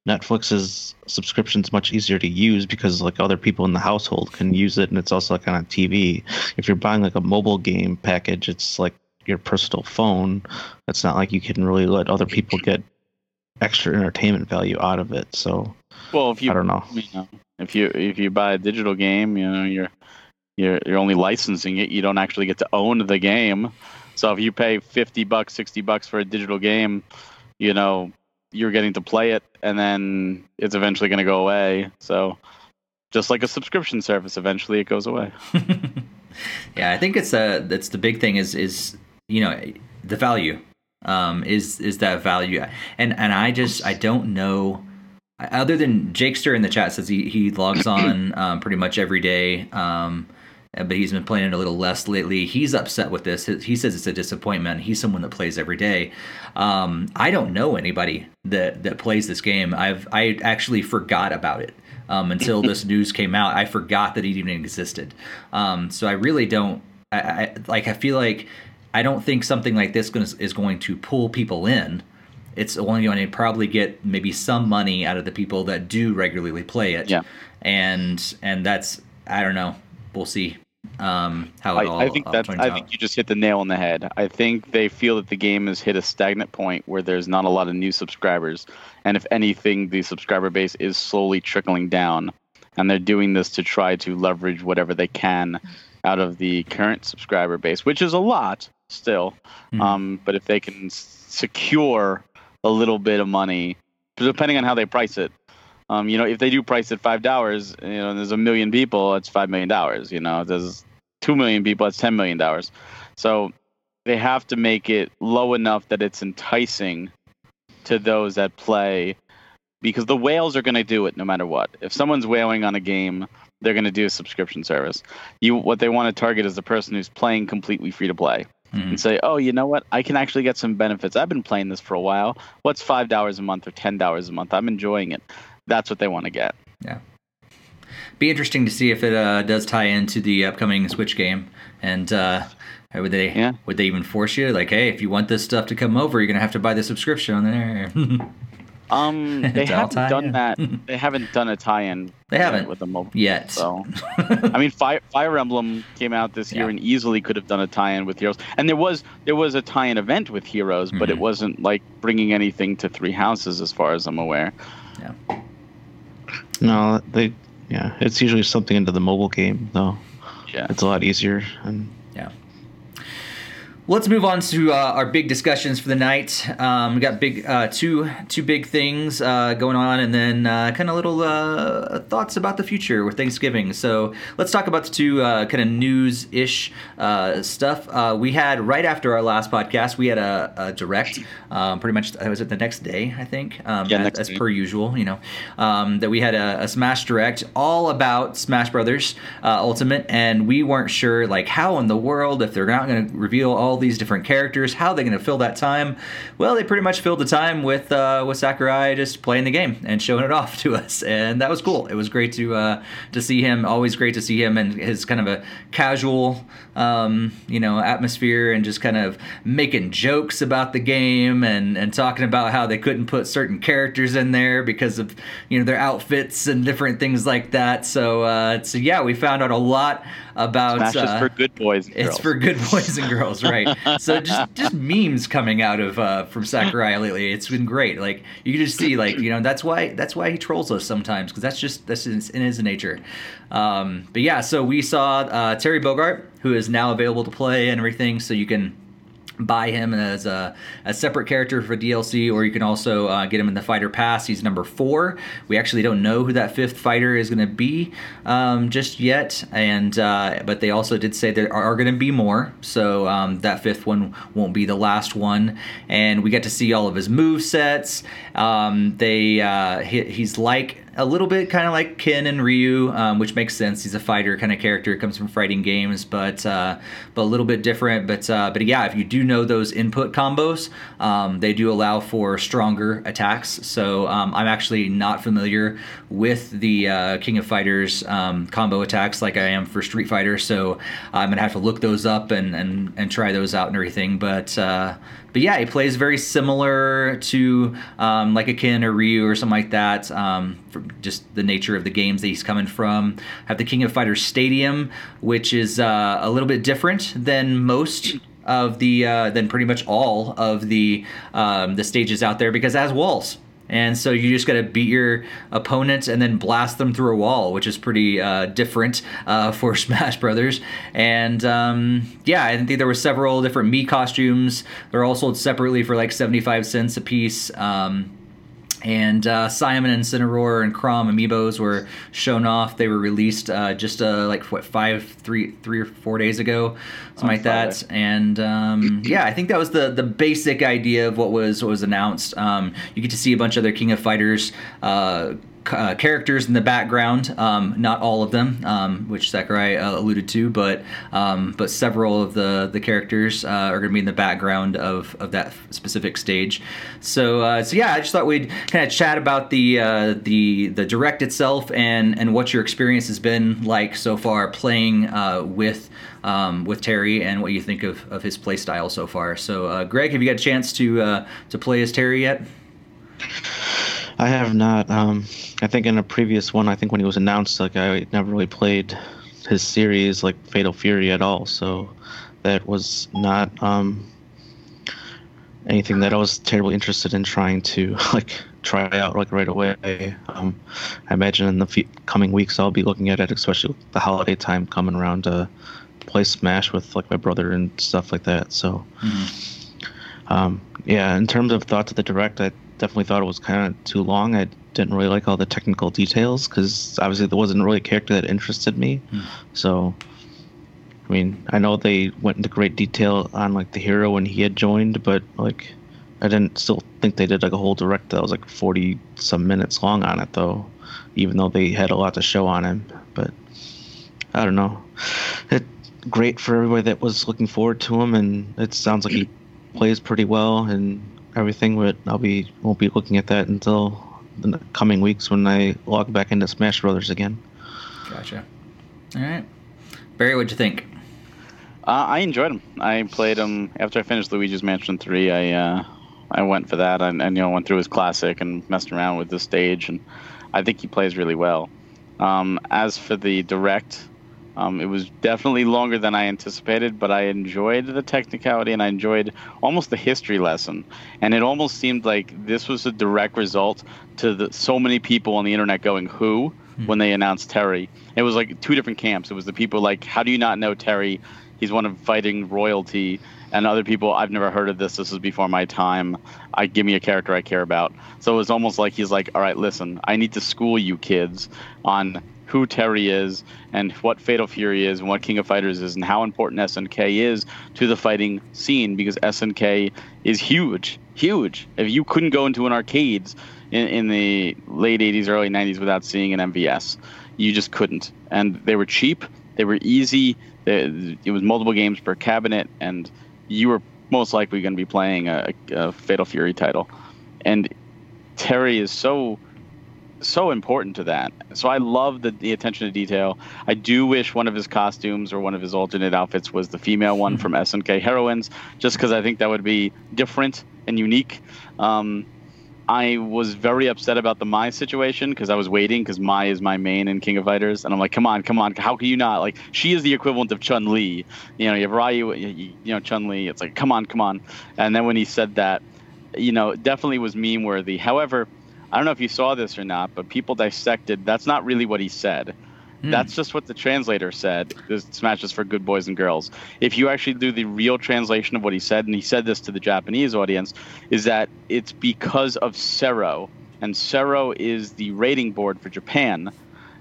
Netflix's subscription's much easier to use because like other people in the household can use it, and it's also like on a TV. If you're buying like a mobile game package, it's like your personal phone. It's not like you can really let other people get extra entertainment value out of it. So Well, if you I don't know. you know, if you if you buy a digital game, you know you're you're you're only licensing it. You don't actually get to own the game. So if you pay fifty bucks, sixty bucks for a digital game, you know you're getting to play it, and then it's eventually going to go away. So just like a subscription service, eventually it goes away. yeah, I think it's uh that's the big thing is is you know the value um is is that value and and I just I don't know other than Jakester in the chat says he he logs on um, pretty much every day um but he's been playing it a little less lately. He's upset with this. He says it's a disappointment. He's someone that plays every day. Um, I don't know anybody that that plays this game. I've I actually forgot about it um, until this news came out. I forgot that it even existed. Um, so I really don't. I, I like. I feel like I don't think something like this gonna, is going to pull people in. It's only going to probably get maybe some money out of the people that do regularly play it. Yeah. And and that's I don't know. We'll see um, how it all. I, I think all that turns I out. think you just hit the nail on the head. I think they feel that the game has hit a stagnant point where there's not a lot of new subscribers, and if anything, the subscriber base is slowly trickling down, and they're doing this to try to leverage whatever they can out of the current subscriber base, which is a lot still. Mhm. Um, but if they can secure a little bit of money, depending on how they price it, um, you know, if they do price it five dollars, you know, and there's a million people, it's five million dollars. You know, there's two million people, that's ten million dollars. So they have to make it low enough that it's enticing to those that play because the whales are going to do it no matter what. If someone's whaling on a game, they're going to do a subscription service. You what they want to target is the person who's playing completely free to play. Mhm. And say, oh, you know what? I can actually get some benefits. I've been playing this for a while. What's five dollars a month or ten dollars a month? I'm enjoying it. That's what they want to get. Yeah. Be interesting to see if it uh, does tie into the upcoming Switch game, and uh, would they Yeah. would they even force you like, hey, if you want this stuff to come over, you're gonna have to buy the subscription on there. Um, they haven't done that. They haven't done a tie-in. They haven't. with the mobile. Yet. So, I mean, Fire, Fire Emblem came out this year Yeah. and easily could have done a tie-in with Heroes. And there was there was a tie-in event with Heroes, but it Mhm. wasn't like bringing anything to Three Houses, as far as I'm aware. No, they. Yeah, it's usually something into the mobile game though. Yeah. It's a lot easier and Let's move on to uh, our big discussions for the night. Um, we got big uh, two two big things uh, going on, and then uh, kind of little uh, thoughts about the future with Thanksgiving. So let's talk about the two uh, kind of news ish uh, stuff. Uh, we had right after our last podcast, we had a, a direct, um, pretty much. Was it the next day? I think. Um, Yeah, as, as per usual, you know, um, that we had a, a Smash Direct all about Smash Brothers uh, Ultimate, and we weren't sure like how in the world if they're not going to reveal all these different characters, how are they're going to fill that time. Well, they pretty much filled the time with uh, with Sakurai just playing the game and showing it off to us, and that was cool. It was great to uh, to see him. Always great to see him and his kind of a casual, um, you know, atmosphere and just kind of making jokes about the game and and talking about how they couldn't put certain characters in there because of you know their outfits and different things like that. So uh, so yeah, we found out a lot about Smash uh, for good boys. And it's girls. for good boys and girls, right? so just just memes coming out of uh, from Sakurai lately. It's been great. Like you can just see, like you know, that's why that's why he trolls us sometimes because that's just that's in, in his nature. Um, but yeah, so we saw uh, Terry Bogard, who is now available to play and everything, so you can buy him as a, a separate character for DLC, or you can also uh, get him in the fighter pass. He's number four. We actually don't know who that fifth fighter is going to be um, just yet, and uh, but they also did say there are going to be more. So um, that fifth one won't be the last one, and we get to see all of his move sets. Um, they uh, he, he's like a little bit kind of like Ken and Ryu, um, which makes sense. He's a fighter kind of character, comes from fighting games, but uh, but a little bit different. But uh, but yeah, if you do know those input combos, um, they do allow for stronger attacks. So um, I'm actually not familiar with the uh, King of Fighters um, combo attacks like I am for Street Fighter. So I'm gonna have to look those up and and, and try those out and everything. But uh, but yeah, he plays very similar to um, like a Ken or Ryu or something like that. Um, just the nature of the games that he's coming from. Have the King of Fighters Stadium, which is uh, a little bit different than most of the uh, than pretty much all of the um, the stages out there because it has walls. And so you just got to beat your opponent and then blast them through a wall, which is pretty uh, different uh, for Smash Brothers. And um, yeah, I think there were several different Mii costumes. They're all sold separately for like 75 cents a piece. Um, and uh, Simon and Cinnaror and Chrom amiibos were shown off. They were released uh, just uh, like what five, three, three or four days ago, something like that. And um, yeah, I think that was the the basic idea of what was what was announced. Um, you get to see a bunch of other King of Fighters. Uh, characters in the background, um, not all of them, um, which Sakurai uh, alluded to, but um, but several of the the characters uh, are going to be in the background of, of that specific stage. So uh, so yeah, I just thought we'd kind of chat about the uh, the the direct itself and and what your experience has been like so far playing uh, with. Um, with Terry and what you think of, of his play style so far. So, Greg, have you got a chance to to play as Terry yet? I have not. Um, I think in a previous one, I think when he was announced, like I never really played his series like Fatal Fury at all. So that was not um, anything that I was terribly interested in trying to like try out like right away. Um, I imagine in the fe- coming weeks I'll be looking at it, especially the holiday time coming around to play Smash with like my brother and stuff like that. So. Um, yeah, in terms of thoughts of the direct, I definitely thought it was kind of too long. I didn't really like all the technical details because obviously there wasn't really a character that interested me. Hmm. So I mean, I know they went into great detail on like the hero when he had joined, but like I didn't still think they did like a whole direct that was like 40 some minutes long on it though, even though they had a lot to show on him. But I don't know. It great for everybody that was looking forward to him, and it sounds like he plays pretty well and everything. But I'll be won't be looking at that until the coming weeks when I log back into Smash Brothers again. Gotcha. All right, Barry, what'd you think? Uh, I enjoyed him. I played him after I finished Luigi's Mansion Three. I uh, I went for that and, and you know went through his classic and messed around with the stage, and I think he plays really well. Um, as for the direct, um, it was definitely longer than I anticipated, but I enjoyed the technicality and I enjoyed almost the history lesson. And it almost seemed like this was a direct result to the, so many people on the internet going, Who? Hmm. when they announced Terry. It was like two different camps. It was the people like, How do you not know Terry? He's one of fighting royalty. And other people, I've never heard of this. This is before my time. I give me a character I care about. So it was almost like he's like, all right, listen, I need to school you kids on who Terry is and what Fatal Fury is and what King of Fighters is and how important SNK is to the fighting scene because SNK is huge, huge. If you couldn't go into an arcades in, in the late 80s, early 90s without seeing an MVS, you just couldn't. And they were cheap, they were easy, it was multiple games per cabinet, and you were most likely going to be playing a, a Fatal Fury title. And Terry is so so important to that. So I love the, the attention to detail. I do wish one of his costumes or one of his alternate outfits was the female one mm-hmm. from SNK Heroines, just because I think that would be different and unique. Um, I was very upset about the Mai situation because I was waiting because Mai is my main in King of Fighters, and I'm like, come on, come on, how can you not? Like, she is the equivalent of Chun Li. You know, you have Ryu, you, you know, Chun Li. It's like, come on, come on. And then when he said that, you know, definitely was meme worthy. However, I don't know if you saw this or not, but people dissected. That's not really what he said. Hmm. That's just what the translator said. This Smash is for good boys and girls. If you actually do the real translation of what he said, and he said this to the Japanese audience, is that it's because of CERO, and CERO is the rating board for Japan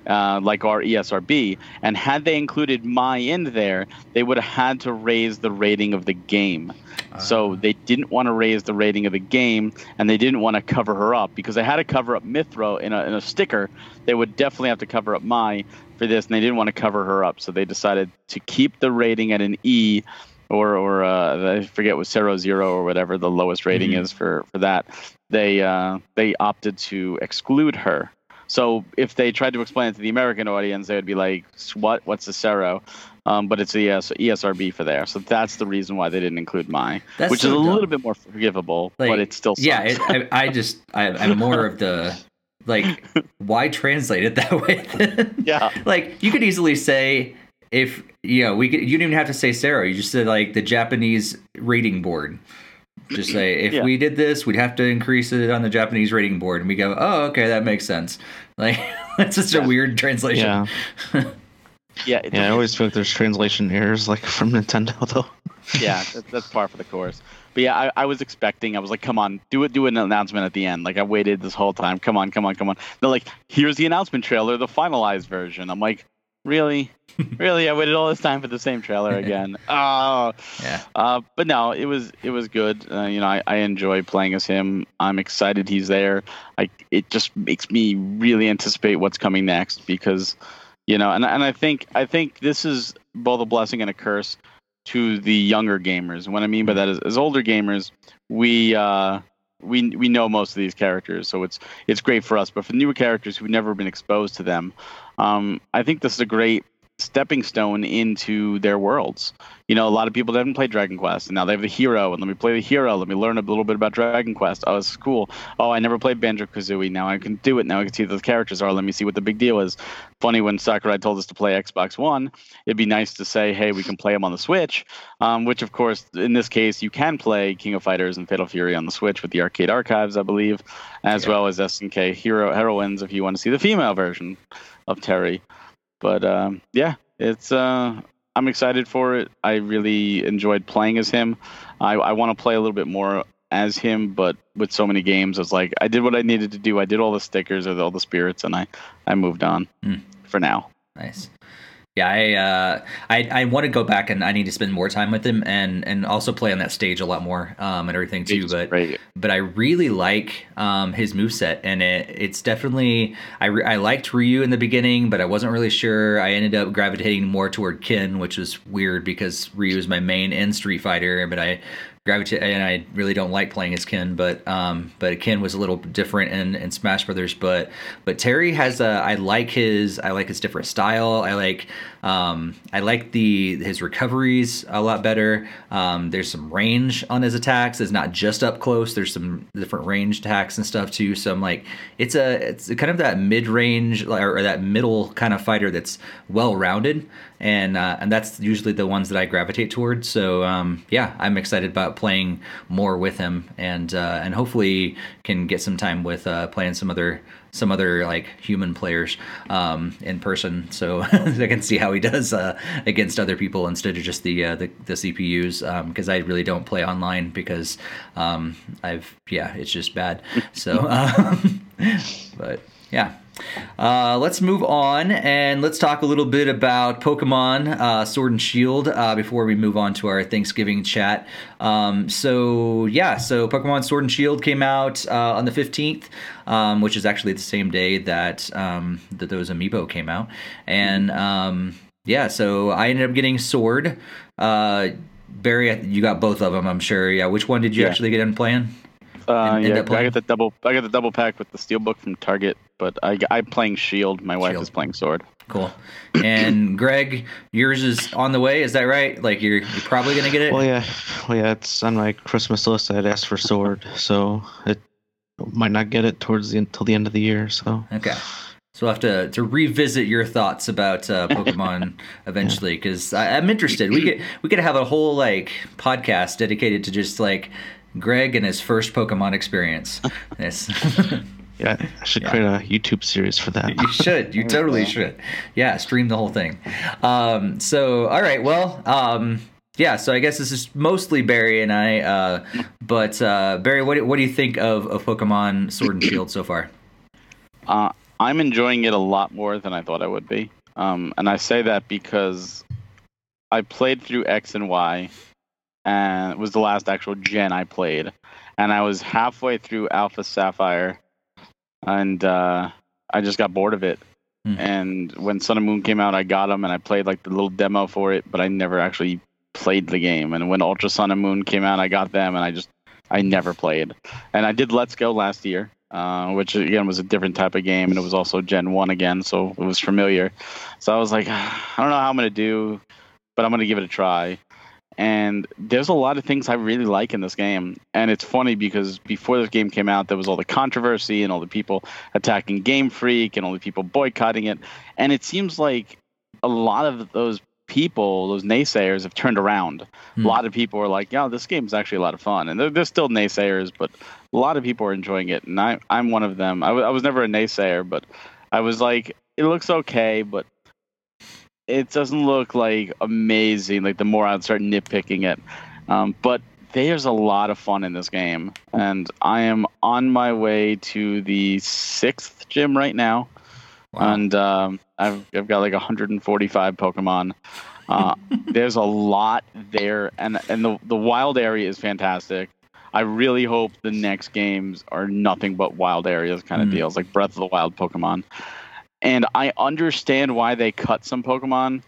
uh, like our ESRB. And had they included Mai in there, they would have had to raise the rating of the game. Uh. So ah. they didn't want to raise the rating of the game, and they didn't want to cover her up because they had to cover up Mythra in a, in a sticker. They would definitely have to cover up Mai for this, and they didn't want to cover her up. So they decided to keep the rating at an E. Or, or uh, I forget what zero zero or whatever the lowest rating mm-hmm. is for, for that. They uh, they opted to exclude her so if they tried to explain it to the American audience, they would be like, "What? What's the CERO?" Um, but it's the ES, ESRB for there, so that's the reason why they didn't include Mai, that's which so is a dumb. little bit more forgivable, like, but it's still sucks. yeah. It, I, I, just I, I'm more of the like, why translate it that way? yeah, like you could easily say if you know we could, you didn't even have to say Sarah, you just said like the Japanese rating board. Just say if yeah. we did this, we'd have to increase it on the Japanese rating board, and we go, oh, okay, that makes sense. Like that's just yeah. a weird translation. Yeah. yeah, yeah. I always feel like there's translation errors, like from Nintendo, though. yeah, that's, that's par for the course. But yeah, I, I, was expecting. I was like, "Come on, do it, do an announcement at the end." Like I waited this whole time. Come on, come on, come on. They're like, "Here's the announcement trailer, the finalized version." I'm like, really, really, I waited all this time for the same trailer again. oh, yeah. Uh, but no, it was it was good. Uh, you know, I, I enjoy playing as him. I'm excited he's there. I it just makes me really anticipate what's coming next because, you know, and and I think I think this is both a blessing and a curse to the younger gamers. What I mean by that is, as older gamers, we uh, we we know most of these characters, so it's it's great for us. But for newer characters who've never been exposed to them, um, I think this is a great stepping stone into their worlds. You know, a lot of people haven't played Dragon Quest, and now they have the hero, and let me play the hero. Let me learn a little bit about Dragon Quest. Oh, it's cool. Oh, I never played Banjo Kazooie. Now I can do it. Now I can see what the characters are. Let me see what the big deal is. Funny when Sakurai told us to play Xbox One, it'd be nice to say, hey, we can play them on the Switch, um, which of course, in this case, you can play King of Fighters and Fatal Fury on the Switch with the arcade archives, I believe, as yeah. well as SNK Hero Heroines if you want to see the female version of Terry. But um, yeah, it's uh, I'm excited for it. I really enjoyed playing as him. I, I want to play a little bit more as him, but with so many games, it's like I did what I needed to do. I did all the stickers or all the spirits, and I I moved on mm. for now. Nice. Yeah, I, uh, I I want to go back and I need to spend more time with him and and also play on that stage a lot more um, and everything too. It's but great. but I really like um, his moveset and it it's definitely I, re- I liked Ryu in the beginning, but I wasn't really sure. I ended up gravitating more toward Ken, which was weird because Ryu is my main in Street Fighter, but I gravitate and I really don't like playing as Ken, but um, but Ken was a little different in, in Smash Brothers. But but Terry has a I like his I like his different style. I like um, I like the his recoveries a lot better. Um, there's some range on his attacks. It's not just up close. There's some different range attacks and stuff too. So I'm like it's a it's kind of that mid range or, or that middle kind of fighter that's well rounded and uh, and that's usually the ones that I gravitate towards. So um, yeah, I'm excited about playing more with him, and uh, and hopefully can get some time with uh, playing some other some other like human players um, in person, so I can see how he does uh, against other people instead of just the uh, the, the CPUs. Because um, I really don't play online because um, I've yeah, it's just bad. So, um, but yeah. Uh, let's move on and let's talk a little bit about Pokemon uh, Sword and Shield uh, before we move on to our Thanksgiving chat. Um, so, yeah, so Pokemon Sword and Shield came out uh, on the 15th, um, which is actually the same day that, um, that those amiibo came out. And um, yeah, so I ended up getting Sword. Uh, Barry, you got both of them, I'm sure. Yeah, which one did you Yeah. actually get in playing? Uh, And- yeah, up I got the double. I got the double pack with the steelbook from Target, but I, I'm playing Shield. My wife Shield. is playing Sword. Cool. And Greg, yours is on the way. Is that right? Like you're you're probably gonna get it. Well, yeah, well, yeah, it's on my Christmas list. I had asked for Sword, so it might not get it towards the until the end of the year. So Okay. So we'll have to, to revisit your thoughts about uh, Pokemon eventually because I'm interested. We get we could have a whole like podcast dedicated to just like Greg and his first Pokemon experience. Yes. yeah, I should Yeah. create a YouTube series for that. you should. You totally should. Yeah, stream the whole thing. Um, so, all right. Well, um, yeah. So I guess this is mostly Barry and I. Uh, but uh, Barry, what do- what do you think of, of Pokemon Sword and Shield so far? Uh, I'm enjoying it a lot more than I thought I would be. Um, and I say that because I played through X and Y, and it was the last actual gen I played. And I was halfway through Alpha Sapphire, and uh, I just got bored of it. Hmm. And when Sun and Moon came out, I got them, and I played like the little demo for it, but I never actually played the game. And when Ultra Sun and Moon came out, I got them, and I just I never played. And I did Let's Go last year, uh, which again was a different type of game, and it was also Gen One again, so it was familiar. So I was like, I don't know how I'm gonna do, but I'm gonna give it a try. And there's a lot of things I really like in this game, and it's funny because before this game came out, there was all the controversy and all the people attacking Game Freak and all the people boycotting it, and it seems like a lot of those people, those naysayers, have turned around. Hmm. a lot of people are like, "Yeah, this game's actually a lot of fun," and there's still naysayers, but a lot of people are enjoying it, and I, I'm one of them. I wa- I was never a naysayer, but I was like, "It looks okay, but it doesn't look like amazing." Like the more I'd start nitpicking it, um, but there's a lot of fun in this game, and I am on my way to the sixth gym right now Wow. and um, I've I've got like 145 Pokemon. Uh, there's a lot there, and and the the wild area is fantastic. I really hope the next games are nothing but wild areas kind of Mm. deals, like Breath of the Wild Pokemon. And I understand why they cut some Pokemon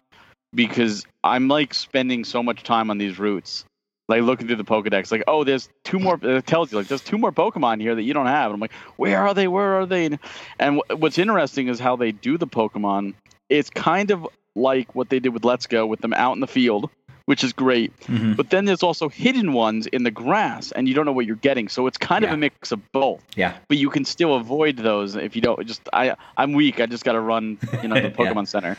because I'm like spending so much time on these routes. Like looking through the Pokedex, like, oh, there's two more. It tells you like there's two more Pokemon here that you don't have. And I'm like, where are they? Where are they? And wh- what's interesting is how they do the Pokemon. It's kind of like what they did with Let's Go with them out in the field, which is great. Mhm. But then there's also hidden ones in the grass, and you don't know what you're getting. So it's kind Yeah. of a mix of both. Yeah. But you can still avoid those if you don't. Just I, I'm weak. I just got to run, you know, the Yeah. Pokemon Center.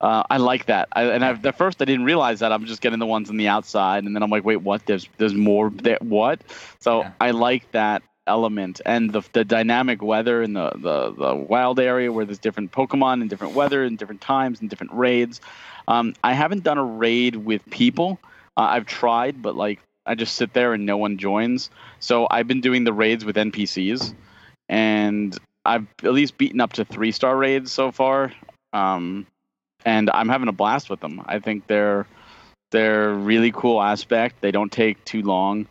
Uh, I like that. I, and I, at first I didn't realize that. I'm just getting the ones on the outside, and then I'm like, wait, what? There's there's more there. What? So Yeah. I like that element and the the dynamic weather in the, the the wild area where there's different Pokemon and different weather and different times and different raids. Um, I haven't done a raid with people. Uh, I've tried, but like I just sit there and no one joins. So I've been doing the raids with NPCs, and I've at least beaten up to three star raids so far. Um, and I'm having a blast with them. I think they're they're really cool aspect. They don't take too long.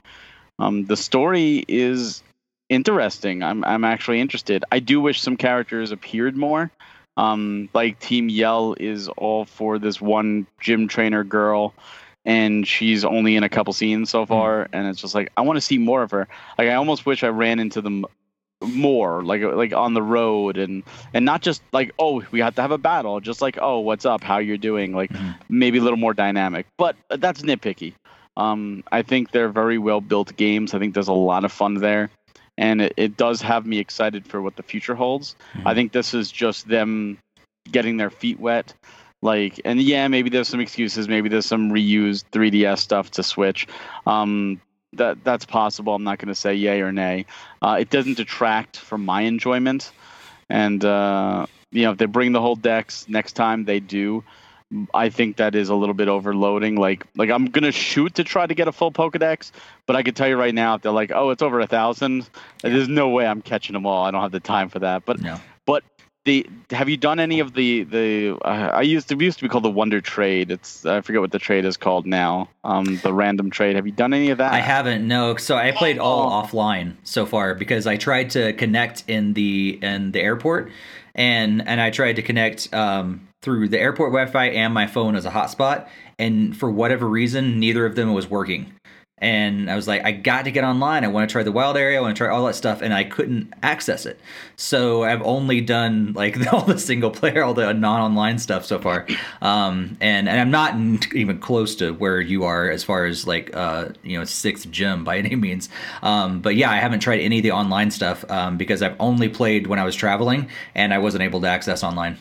Um, the story is interesting. I'm I'm actually interested. I do wish some characters appeared more. Um, like Team Yell is all for this one gym trainer girl, and she's only in a couple scenes so far, and it's just like I want to see more of her. Like I almost wish I ran into them more like like on the road and and not just like oh we have to have a battle just like oh what's up how you're doing like Mhm. maybe a little more dynamic but that's nitpicky um i think they're very well built games i think there's a lot of fun there and it, it does have me excited for what the future holds. I Mhm. think this is just them getting their feet wet. Like and yeah maybe there's some excuses maybe there's some reused 3ds stuff to switch. Um that that's possible. I'm not going to say yay or nay. Uh, it doesn't detract from my enjoyment. And uh, you know if they bring the whole decks next time they do i think that is a little bit overloading like like i'm gonna shoot to try to get a full pokedex but i can tell you right now if they're like oh it's over a thousand there's no way i'm catching them all i don't have the time for that but no. the have you done any of the the uh, I used to it used to be called the Wonder Trade. It's I forget what the trade is called now. Um, the random trade. Have you done any of that? I haven't. No, so I played all Oh. offline so far because I tried to connect in the in the airport, and and I tried to connect um, through the airport Wi-Fi and my phone as a hotspot, and for whatever reason, neither of them was working. And I was like, I got to get online. I want to try the wild area. I want to try all that stuff, and I couldn't access it. So I've only done like all the single player, all the non-online stuff so far, um, and and I'm not even close to where you are as far as like uh, you know sixth gym by any means. Um, but yeah, I haven't tried any of the online stuff um, because I've only played when I was traveling, and I wasn't able to access online.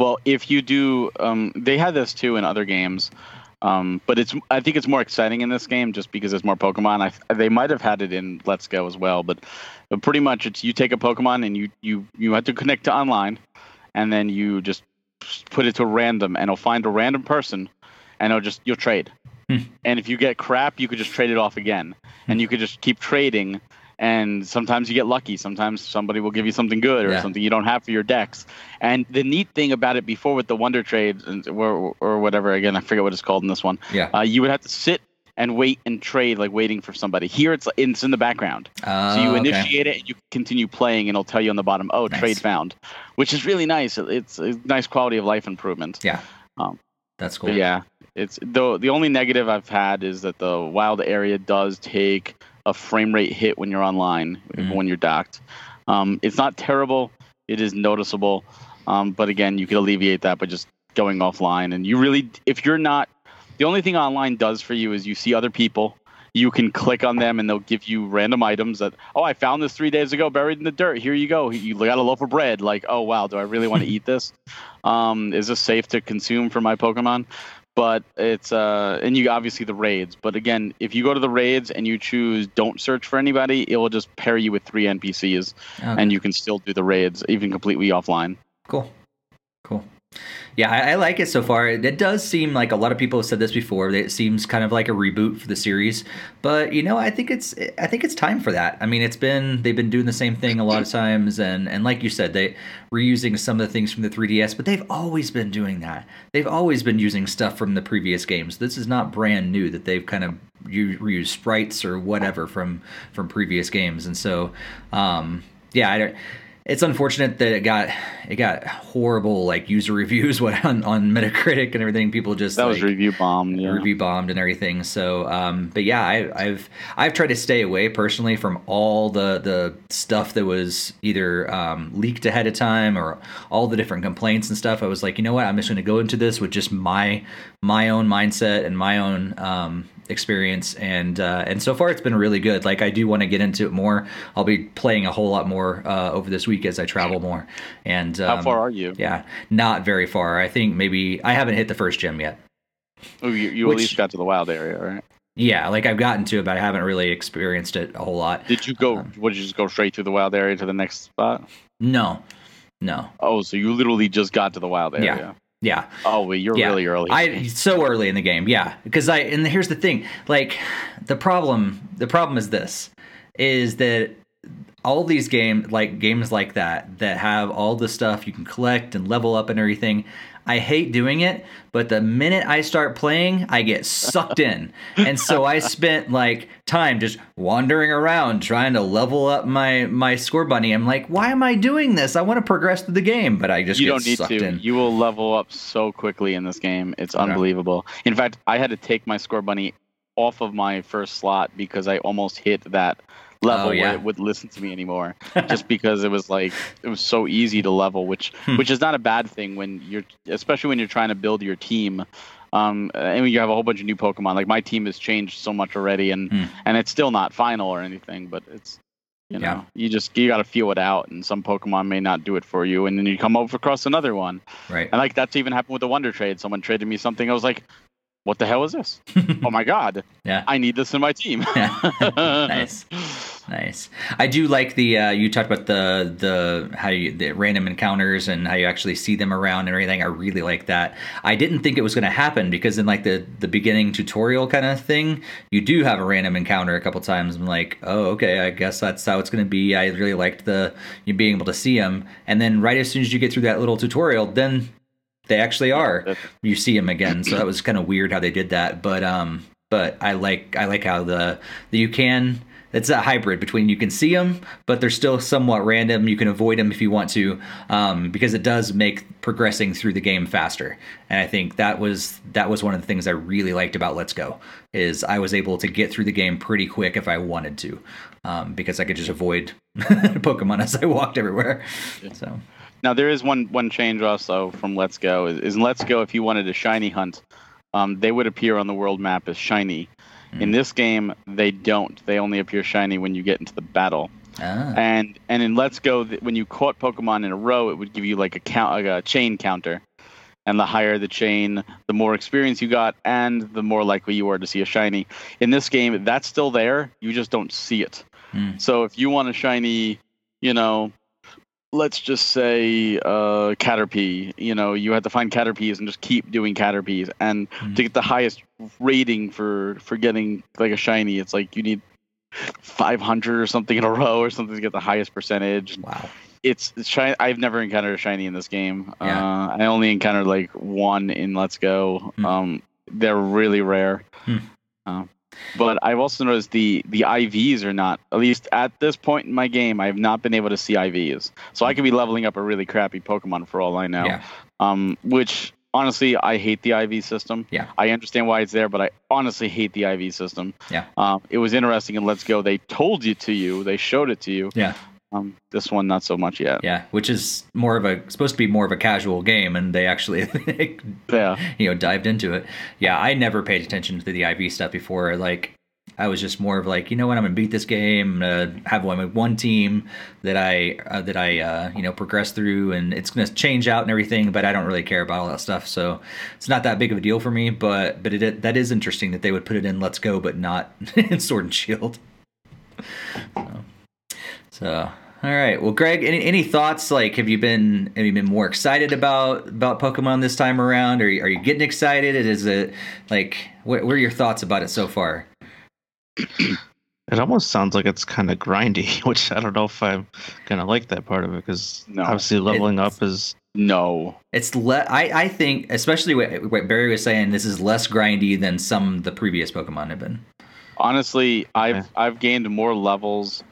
Well, if you do, um, they had this too in other games, um, but it's I think it's more exciting in this game just because there's more Pokemon. I, they might have had it in Let's Go as well, but, but pretty much it's you take a Pokemon and you you you have to connect to online, and then you just put it to random, and it'll find a random person, and it'll just you'll trade. Hmm. And if you get crap, you could just trade it off again, and you could just keep trading. And sometimes you get lucky. Sometimes somebody will give you something good or Yeah. something you don't have for your decks. And the neat thing about it before with the Wonder Trade or, or whatever, again, I forget what it's called in this one. Yeah. Uh, you would have to sit and wait and trade, like waiting for somebody. Here, it's it's in the background. Uh, So you okay. initiate it and you continue playing, and it'll tell you on the bottom, "Oh, Nice. trade found," which is really nice. It's a nice quality of life improvement. Yeah. Um, That's cool. Yeah, it's the the only negative I've had is that the wild area does take a frame rate hit when you're online, Mhm. when you're docked. Um, it's not terrible. It is noticeable. Um, but again, you could alleviate that by just going offline. And you really, if you're not, the only thing online does for you is you see other people. You can click on them and they'll give you random items that, oh, I found this three days ago buried in the dirt. Here you go. You got a loaf of bread. Like, oh, wow, do I really want to eat this? Um, is this safe to consume for my Pokemon? But it's, uh, and you obviously the raids. But again, if you go to the raids and you choose don't search for anybody, it will just pair you with three NPCs Okay. and you can still do the raids even completely offline. Cool. Cool. Yeah, I, I like it so far. It, does seem like a lot of people have said this before. It seems kind of like a reboot for the series, but you know, I think it's I think it's time for that. I mean, it's been they've been doing the same thing a lot of times, and and like you said, they reusing some of the things from the 3DS, but they've always been doing that. They've always been using stuff from the previous games. This is not brand new that they've kind of reused sprites or whatever from from previous games, and so um, yeah, I don't it's unfortunate that it got it got horrible like user reviews what on, on Metacritic and everything. People just That was review bomb. Yeah. review bombed and everything. So, um, but yeah, I, I've I've tried to stay away personally from all the the stuff that was either um, leaked ahead of time or all the different complaints and stuff. I was like, you know what, I'm just going to go into this with just my my own mindset and my own um, experience, and uh, and so far it's been really good. Like I do want to get into it more. I'll be playing a whole lot more uh, over this week as I travel more. And How um, far are you? Yeah, not very far. I think maybe I haven't hit the first gym yet. Oh, you, you Which- at least got to the wild area, right? Yeah, like I've gotten to it, but I haven't really experienced it a whole lot. Did you go? Um, Would you just go straight through the wild area to the next spot? No, no, Oh, so you literally just got to the wild area. yeah. Oh, well, you're Yeah. really early. I so early in the game, yeah. Because I and here's the thing, like the problem, the problem is this, is that all these game like games like that that have all the stuff you can collect and level up and everything. I hate doing it, but the minute I start playing, I get sucked in. And so I spent like time just wandering around trying to level up my my Scorbunny. I'm like, why am I doing this? I want to progress through the game, but I just you don't need to. in. You will level up so quickly in this game. It's unbelievable. In fact, I had to take my Scorbunny off of my first slot because I almost hit that level Oh, yeah. where it would listen to me anymore. just because it was like it was so easy to level, which Hmm. which is not a bad thing when you're especially when you're trying to build your team. Um, and you have a whole bunch of new Pokemon, like my team has changed so much already, and Hmm. and it's still not final or anything, but it's you know Yeah. you just you got to feel it out, and some Pokemon may not do it for you, and then you come over across another one, Right. and like that's even happened with the Wonder Trade. Someone traded me something, I was like, what the hell is this? oh my god, Yeah. I need this in my team. nice. Nice. I do like the uh, you talked about the the how you the random encounters and how you actually see them around and everything. I really like that. I didn't think it was going to happen because in like the the beginning tutorial kind of thing, you do have a random encounter a couple times. I'm like, oh okay, I guess that's how it's going to be. I really liked the you being able to see them, and then right as soon as you get through that little tutorial, then they actually are you see them again. So that was kind of weird how they did that. But um, but I like I like how the the you can. It's a hybrid between you can see them, but they're still somewhat random. You can avoid them if you want to, um, because it does make progressing through the game faster. And I think that was that was one of the things I really liked about Let's Go is I was able to get through the game pretty quick if I wanted to, um, because I could just avoid Pokemon as I walked everywhere. So Now there is one one change also from Let's Go is, is Let's Go if you wanted a shiny hunt, um, they would appear on the world map as shiny. In Mm. this game, they don't. They only appear shiny when you get into the battle. ah, And and in Let's Go, when you caught Pokemon in a row, it would give you like a count, like a chain counter. And the higher the chain, the more experience you got, and the more likely you are to see a shiny. In this game, that's still there. You just don't see it. Hmm. So if you want a shiny, you know, let's just say uh, Caterpie, you know, you have to find Caterpies and just keep doing Caterpies. And Hmm. to get the highest rating for for getting like a shiny, it's like you need 500 or something in a row or something to get the highest percentage. wow. It's, it's shiny. I've never encountered a shiny in this game. Yeah. Uh, I only encountered like one in Let's Go. Hmm. Um, they're really rare. Hmm. Uh, but I've also noticed the the IVs are not. At least at this point in my game, I have not been able to see IVs. So I could be leveling up a really crappy Pokemon for all I know. Yeah. Um, which honestly, I hate the IV system. Yeah. I understand why it's there, but I honestly hate the IV system. Yeah. Um, it was interesting in Let's Go. They told you to you. They showed it to you. Yeah. Um, this one not so much yet. Yeah, which is more of a supposed to be more of a casual game, and they actually Yeah. you know dived into it. Yeah, I never paid attention to the IV stuff before. Like, I was just more of like, you know what, I'm gonna beat this game. Have one one team that I uh, that I uh, you know progress through, and it's gonna change out and everything. But I don't really care about all that stuff, so it's not that big of a deal for me. But but it that is interesting that they would put it in Let's Go, but not in Sword and Shield. So, so all right. Well, Greg, any, any thoughts? Like, have you been have you been more excited about about Pokemon this time around? Are you, are you getting excited? Is it like what, what are your thoughts about it so far? It almost sounds like it's kind of grindy, which I don't know if I'm gonna like that part of it because No, obviously leveling it's- up is No. It's le- I I think especially what, what Barry was saying. This is less grindy than some the previous Pokemon have been. Honestly, I've Okay. I've gained more levels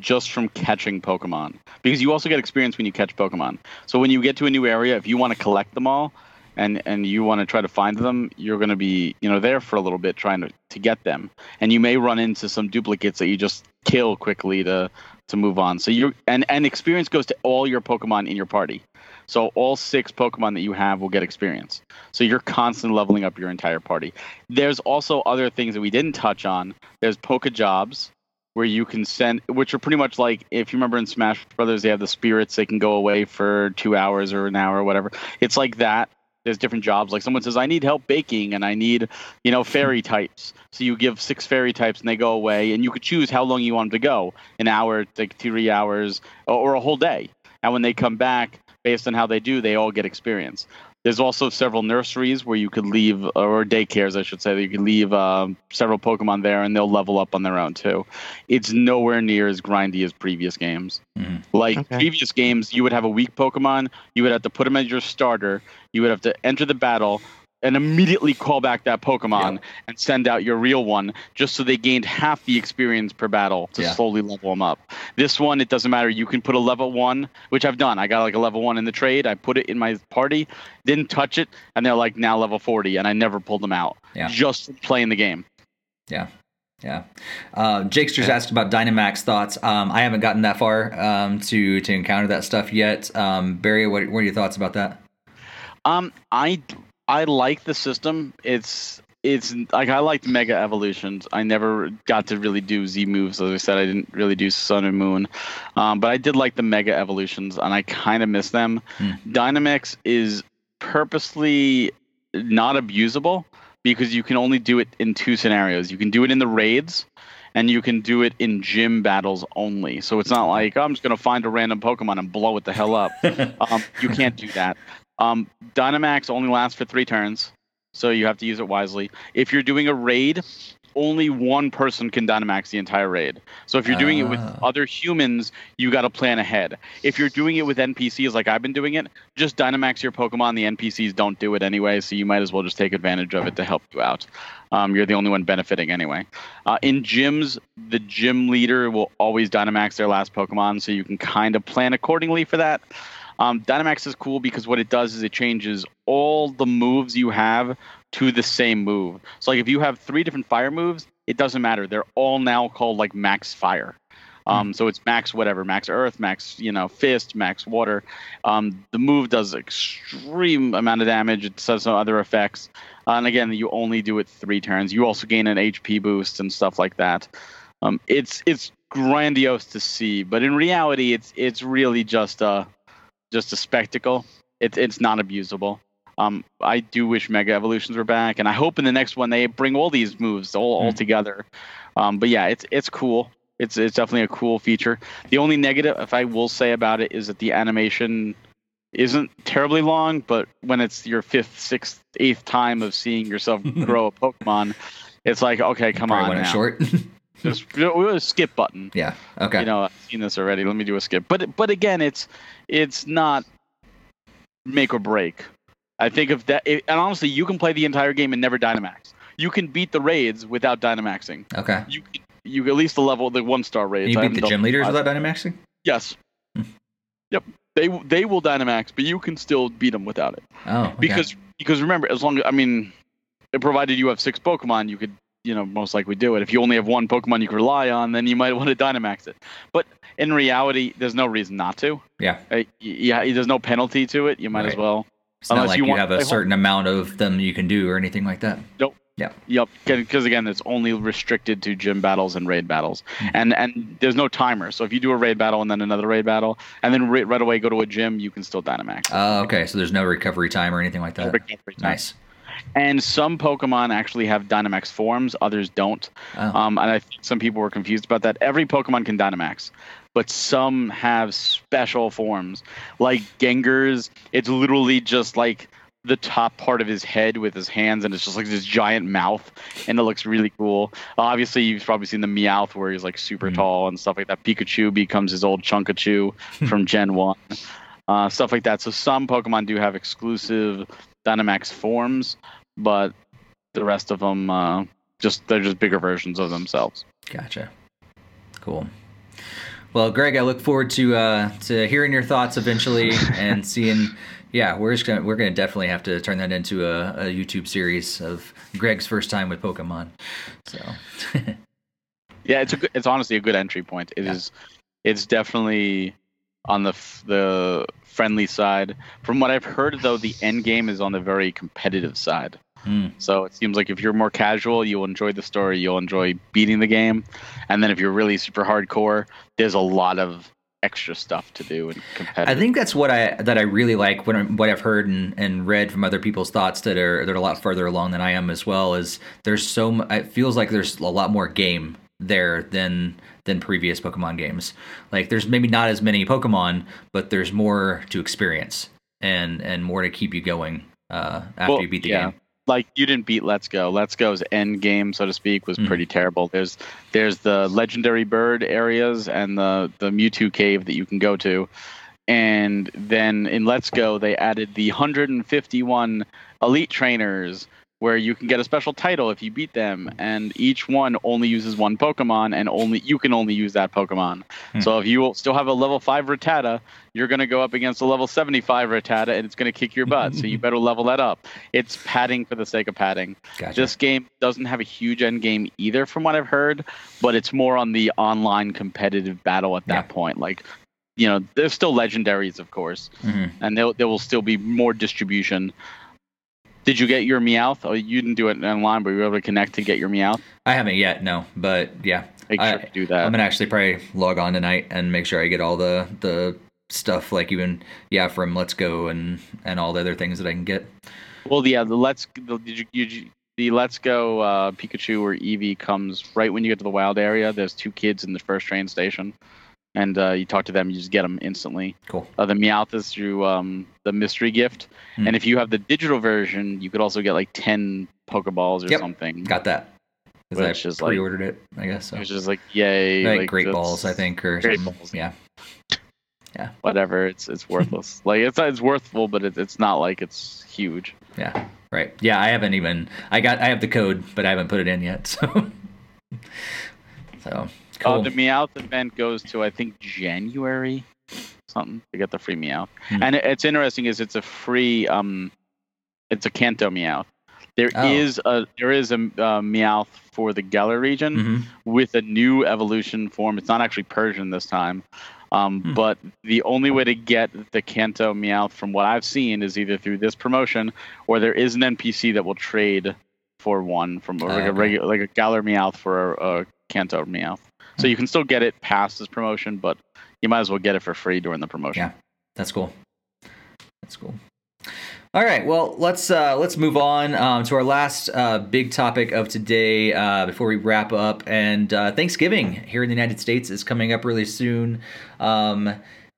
just from catching Pokemon because you also get experience when you catch Pokemon. So when you get to a new area, if you want to collect them all and and you want to try to find them, you're going to be you know there for a little bit trying to to get them, and you may run into some duplicates that you just kill quickly to to move on. So you and and experience goes to all your Pokemon in your party. So all six Pokemon that you have will get experience. So you're constantly leveling up your entire party. There's also other things that we didn't touch on. There's Poke Jobs, where you can send, which are pretty much like if you remember in Smash Brothers, they have the spirits. They can go away for two hours or an hour or whatever. It's like that. There's different jobs. Like someone says, I need help baking and I need, you know, fairy types. So you give six fairy types and they go away, and you could choose how long you want them to go an hour, like three hours, or, or a whole day. And when they come back, based on how they do, they all get experience. There's also several nurseries where you could leave, or daycares, I should say, that you could leave um, several Pokemon there and they'll level up on their own too. It's nowhere near as grindy as previous games. Mhm. Like Okay. previous games, you would have a weak Pokemon, you would have to put them as your starter, you would have to enter the battle and immediately call back that Pokemon Yeah. and send out your real one just so they gained half the experience per battle to Yeah. slowly level them up. This one, it doesn't matter. You can put a level one, which I've done. I got like a level one in the trade. I put it in my party, didn't touch it, and they're like now level 40, and I never pulled them out. Yeah. Just playing the game. Yeah. Yeah. Uh, Jakester's asked about Dynamax thoughts. Um, I haven't gotten that far um, to to encounter that stuff yet. Um, Barry, what, what are your thoughts about that? Um, I I like the system. It's it's like I liked Mega Evolutions. I never got to really do Z moves. As I said, I didn't really do Sun and Moon, um, but I did like the Mega Evolutions, and I kind of miss them. Hmm. Dynamax is purposely not abusable because you can only do it in two scenarios. You can do it in the raids. And you can do it in gym battles only. So it's not like "Oh, I'm just going to find a random Pokemon and blow it the hell up. um, you can't do that. Um, Dynamax only lasts for three turns, so you have to use it wisely. If you're doing a raid, only one person can Dynamax the entire raid. So if you're doing it with Ah. other humans, you got to plan ahead. If you're doing it with NPCs like I've been doing it, just Dynamax your Pokemon. The NPCs don't do it anyway, so you might as well just take advantage of it to help you out. Um, you're the only one benefiting anyway. Uh, in gyms, the gym leader will always Dynamax their last Pokemon, so you can kind of plan accordingly for that. Um, Dynamax is cool because what it does is it changes all the moves you have to the same move. So like if you have three different fire moves, it doesn't matter. They're all now called like max fire. Um, so it's max whatever, max earth, max you know fist, max water. Um, the move does extreme amount of damage. It does some other effects, uh, and again, you only do it three turns. You also gain an HP boost and stuff like that. Um, it's it's grandiose to see, but in reality, it's it's really just a just a spectacle. It's it's not abusable. Um, I do wish Mega Evolutions were back, and I hope in the next one they bring all these moves all, all Mm. together. Um, but yeah, it's it's cool. It's it's definitely a cool feature. The only negative, if I will say about it, is that the animation isn't terribly long. But when it's your fifth, sixth, eighth time of seeing yourself grow a Pokemon, it's like okay, come Probably on now. short. Just do a skip button yeah. Okay. you know i've seen this already let me do a skip but but again it's it's not make or break i think if that it, and honestly you can play the entire game and never dynamax you can beat the raids without dynamaxing okay. you you at least the level the one star raids you beat the gym leaders without Dynamaxing? yes Hmm. yep they they will dynamax but you can still beat them without it Oh. Okay. because because remember as long as i mean provided you have six pokemon you could you know most likely do it if you only have one pokemon you can rely on then you might want to dynamax it but in reality there's no reason not to Yeah. uh, yeah there's no penalty to it you might as well it's not unless like you you, have a home. certain amount of them you can do or anything like that. Nope. Yeah. Yep because again it's only restricted to gym battles and raid battles Hmm. and and there's no timer so if you do a raid battle and then another raid battle and then right, right away go to a gym you can still dynamax Oh, okay. So there's no recovery time or anything like that. Recovery time. Nice. And some pokemon actually have dynamax forms others don't Oh. Um, and I think some people were confused about that. Every Pokemon can Dynamax, but some have special forms. Like Gengar's, it's literally just like the top part of his head with his hands, and it's just like this giant mouth, and it looks really cool. Obviously, you've probably seen the Meowth where he's like super Mhm. tall and stuff like that. Pikachu becomes his old Chunkachu from Gen 1. Uh, stuff like that. So some Pokemon do have exclusive Dynamax forms, but the rest of them uh, just they're just bigger versions of themselves. Gotcha. Cool. Well, Greg, I look forward to uh, to hearing your thoughts eventually and seeing. Yeah, we're just gonna we're gonna definitely have to turn that into a, a YouTube series of Greg's first time with Pokemon. So, Yeah, it's a good, it's honestly a good entry point. It is, Yeah. it's definitely on the f- the friendly side. From what I've heard, though, the end game is on the very competitive side. Hmm. So it seems like if you're more casual, you'll enjoy the story, you'll enjoy beating the game, and then if you're really super hardcore, there's a lot of extra stuff to do and competitive. I think that's what I that I really like when what I've heard and, and read from other people's thoughts that are that are a lot further along than I am as well. Is there's so it feels like there's a lot more game there than than previous Pokemon games. Like there's maybe not as many Pokemon, but there's more to experience and and more to keep you going uh, after Well, you beat the yeah. game. like you didn't beat Let's Go. Let's Go's end game, so to speak, was Mhm. pretty terrible. There's there's the legendary bird areas and the the Mewtwo cave that you can go to, and then in Let's Go they added the 151 elite trainers where you can get a special title if you beat them, and each one only uses one Pokemon, and only you can only use that Pokemon. Hmm. So if you still have a level five Rattata, you're going to go up against a level 75 Rattata, and it's going to kick your butt. so you better level that up. It's padding for the sake of padding. Gotcha. This game doesn't have a huge end game either, from what I've heard, but it's more on the online competitive battle at that Yeah. point. Like, you know, there's still legendaries, of course, Mhm. and there there will still be more distribution. Did you get your Meowth? Oh, you didn't do it online, but you were able to connect to get your Meowth. I haven't yet, no, but yeah, Make I- sure to do that. I'm gonna actually probably log on tonight and make sure I get all the the stuff like even yeah from Let's Go and and all the other things that I can get. Well, yeah, the let's the, did you, you, the Let's Go uh, Pikachu or Eevee comes right when you get to the wild area. There's two kids in the first train station, and uh, you talk to them, you just get them instantly. Cool. Uh, the Meowth is through um, the mystery gift, Hmm. and if you have the digital version, you could also get like ten Pokeballs or Yep. something. Got that. Because Which I is like- pre-ordered it, I guess. So. Which is like yay, like, Great Balls, I think, or Great something. Balls. Yeah. Whatever, it's it's worthless. like it's it's worthful, but it's it's not like it's huge. Yeah. Right. Yeah, I haven't even. I got. I have the code, but I haven't put it in yet. So. so cool. Uh, the Meowth event goes to I think January, something to get the free Meowth. Hmm. And it, it's interesting is it's a free um, it's a Kanto Meowth. There Oh. is a there is a uh, Meowth for the Galar region Mhm. with a new evolution form. It's not actually Persian this time. Um, Hmm. But the only way to get the Kanto Meowth, from what I've seen, is either through this promotion or there is an NPC that will trade for one from like Ah, a okay. regular, like a Galar Meowth for a, a Kanto Meowth. So you can still get it past this promotion, but you might as well get it for free during the promotion. Yeah. That's cool. That's cool. All right, well let's uh, let's move on um, to our last uh, big topic of today uh, before we wrap up. And uh, Thanksgiving here in the United States is coming up really soon, um,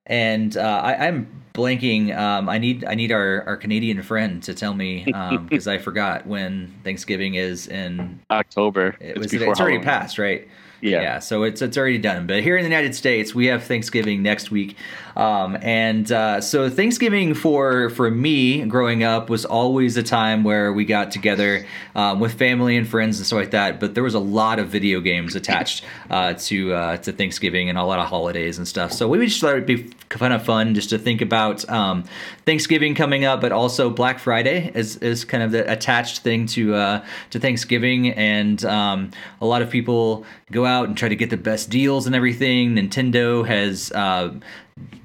and uh, I, I'm blanking. Um, I need I need our, our Canadian friend to tell me because I forgot when Thanksgiving is in. October. It it's was before it's already passed, right? Yeah. Yeah, so it's it's already done. But here in the United States, we have Thanksgiving next week, um, and uh, so Thanksgiving for for me growing up was always a time where we got together um, with family and friends and stuff like that. But there was a lot of video games attached uh, to uh, to Thanksgiving and a lot of holidays and stuff. So we just thought it'd be kind of fun just to think about um, Thanksgiving coming up, but also Black Friday is, is kind of the attached thing to uh, to Thanksgiving, and um, a lot of people go out and try to get the best deals and everything. Nintendo has.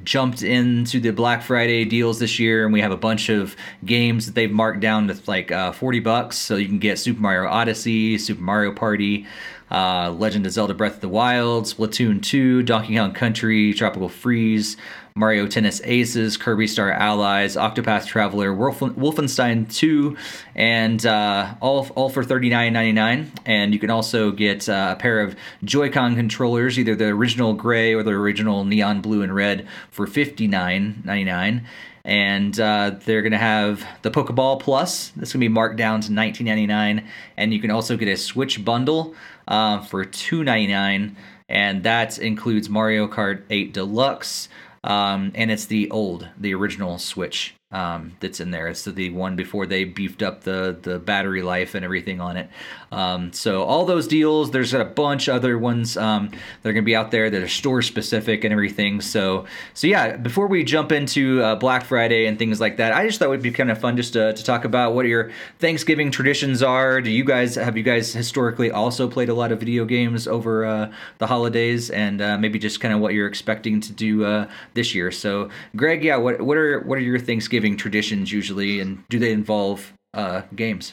Jumped into the Black Friday deals this year, and we have a bunch of games that they've marked down to like uh, 40 bucks. So you can get Super Mario Odyssey, Super Mario Party, uh, Legend of Zelda Breath of the Wild, Splatoon 2, Donkey Kong Country, Tropical Freeze, Mario Tennis Aces, Kirby Star Allies, Octopath Traveler, Wolfen- Wolfenstein 2, and uh, all all for $39.99. And you can also get uh, a pair of Joy-Con controllers, either the original gray or the original neon blue and red, for $59.99 and uh, they're going to have the Pokeball Plus. That's going to be marked down to $19.99, and you can also get a Switch bundle uh, for $2.99, and that includes Mario Kart 8 Deluxe, um, and it's the old, the original Switch um, that's in there. It's the one before they beefed up the the battery life and everything on it. Um, so all those deals, there's a bunch other ones um, that are going to be out there that are store specific and everything. So so yeah, before we jump into uh, Black Friday and things like that, I just thought it would be kind of fun just to, to talk about what your Thanksgiving traditions are. Do you guys have you guys historically also played a lot of video games over uh, the holidays, and uh, maybe just kind of what you're expecting to do uh, this year? So Greg, yeah, what what are what are your Thanksgiving traditions usually, and do they involve uh, games?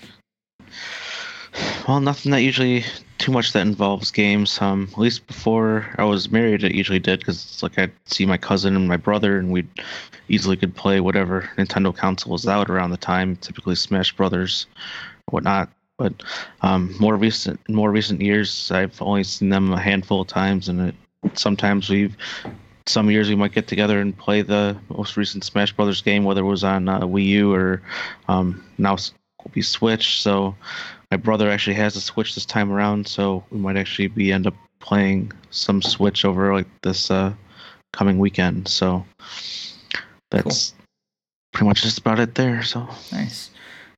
Well, nothing that usually too much that involves games. Um, at least before I was married, it usually did because it's like I'd see my cousin and my brother, and we'd easily could play whatever Nintendo console was out around the time. Typically, Smash Brothers, whatnot. But um, more recent, more recent years, I've only seen them a handful of times, and it, sometimes we've some years we might get together and play the most recent Smash Brothers game, whether it was on uh, Wii U or um, now will be Switch. So my brother actually has a Switch this time around, so we might actually be end up playing some Switch over like this uh, coming weekend. So that's cool. pretty much just about it there. So nice,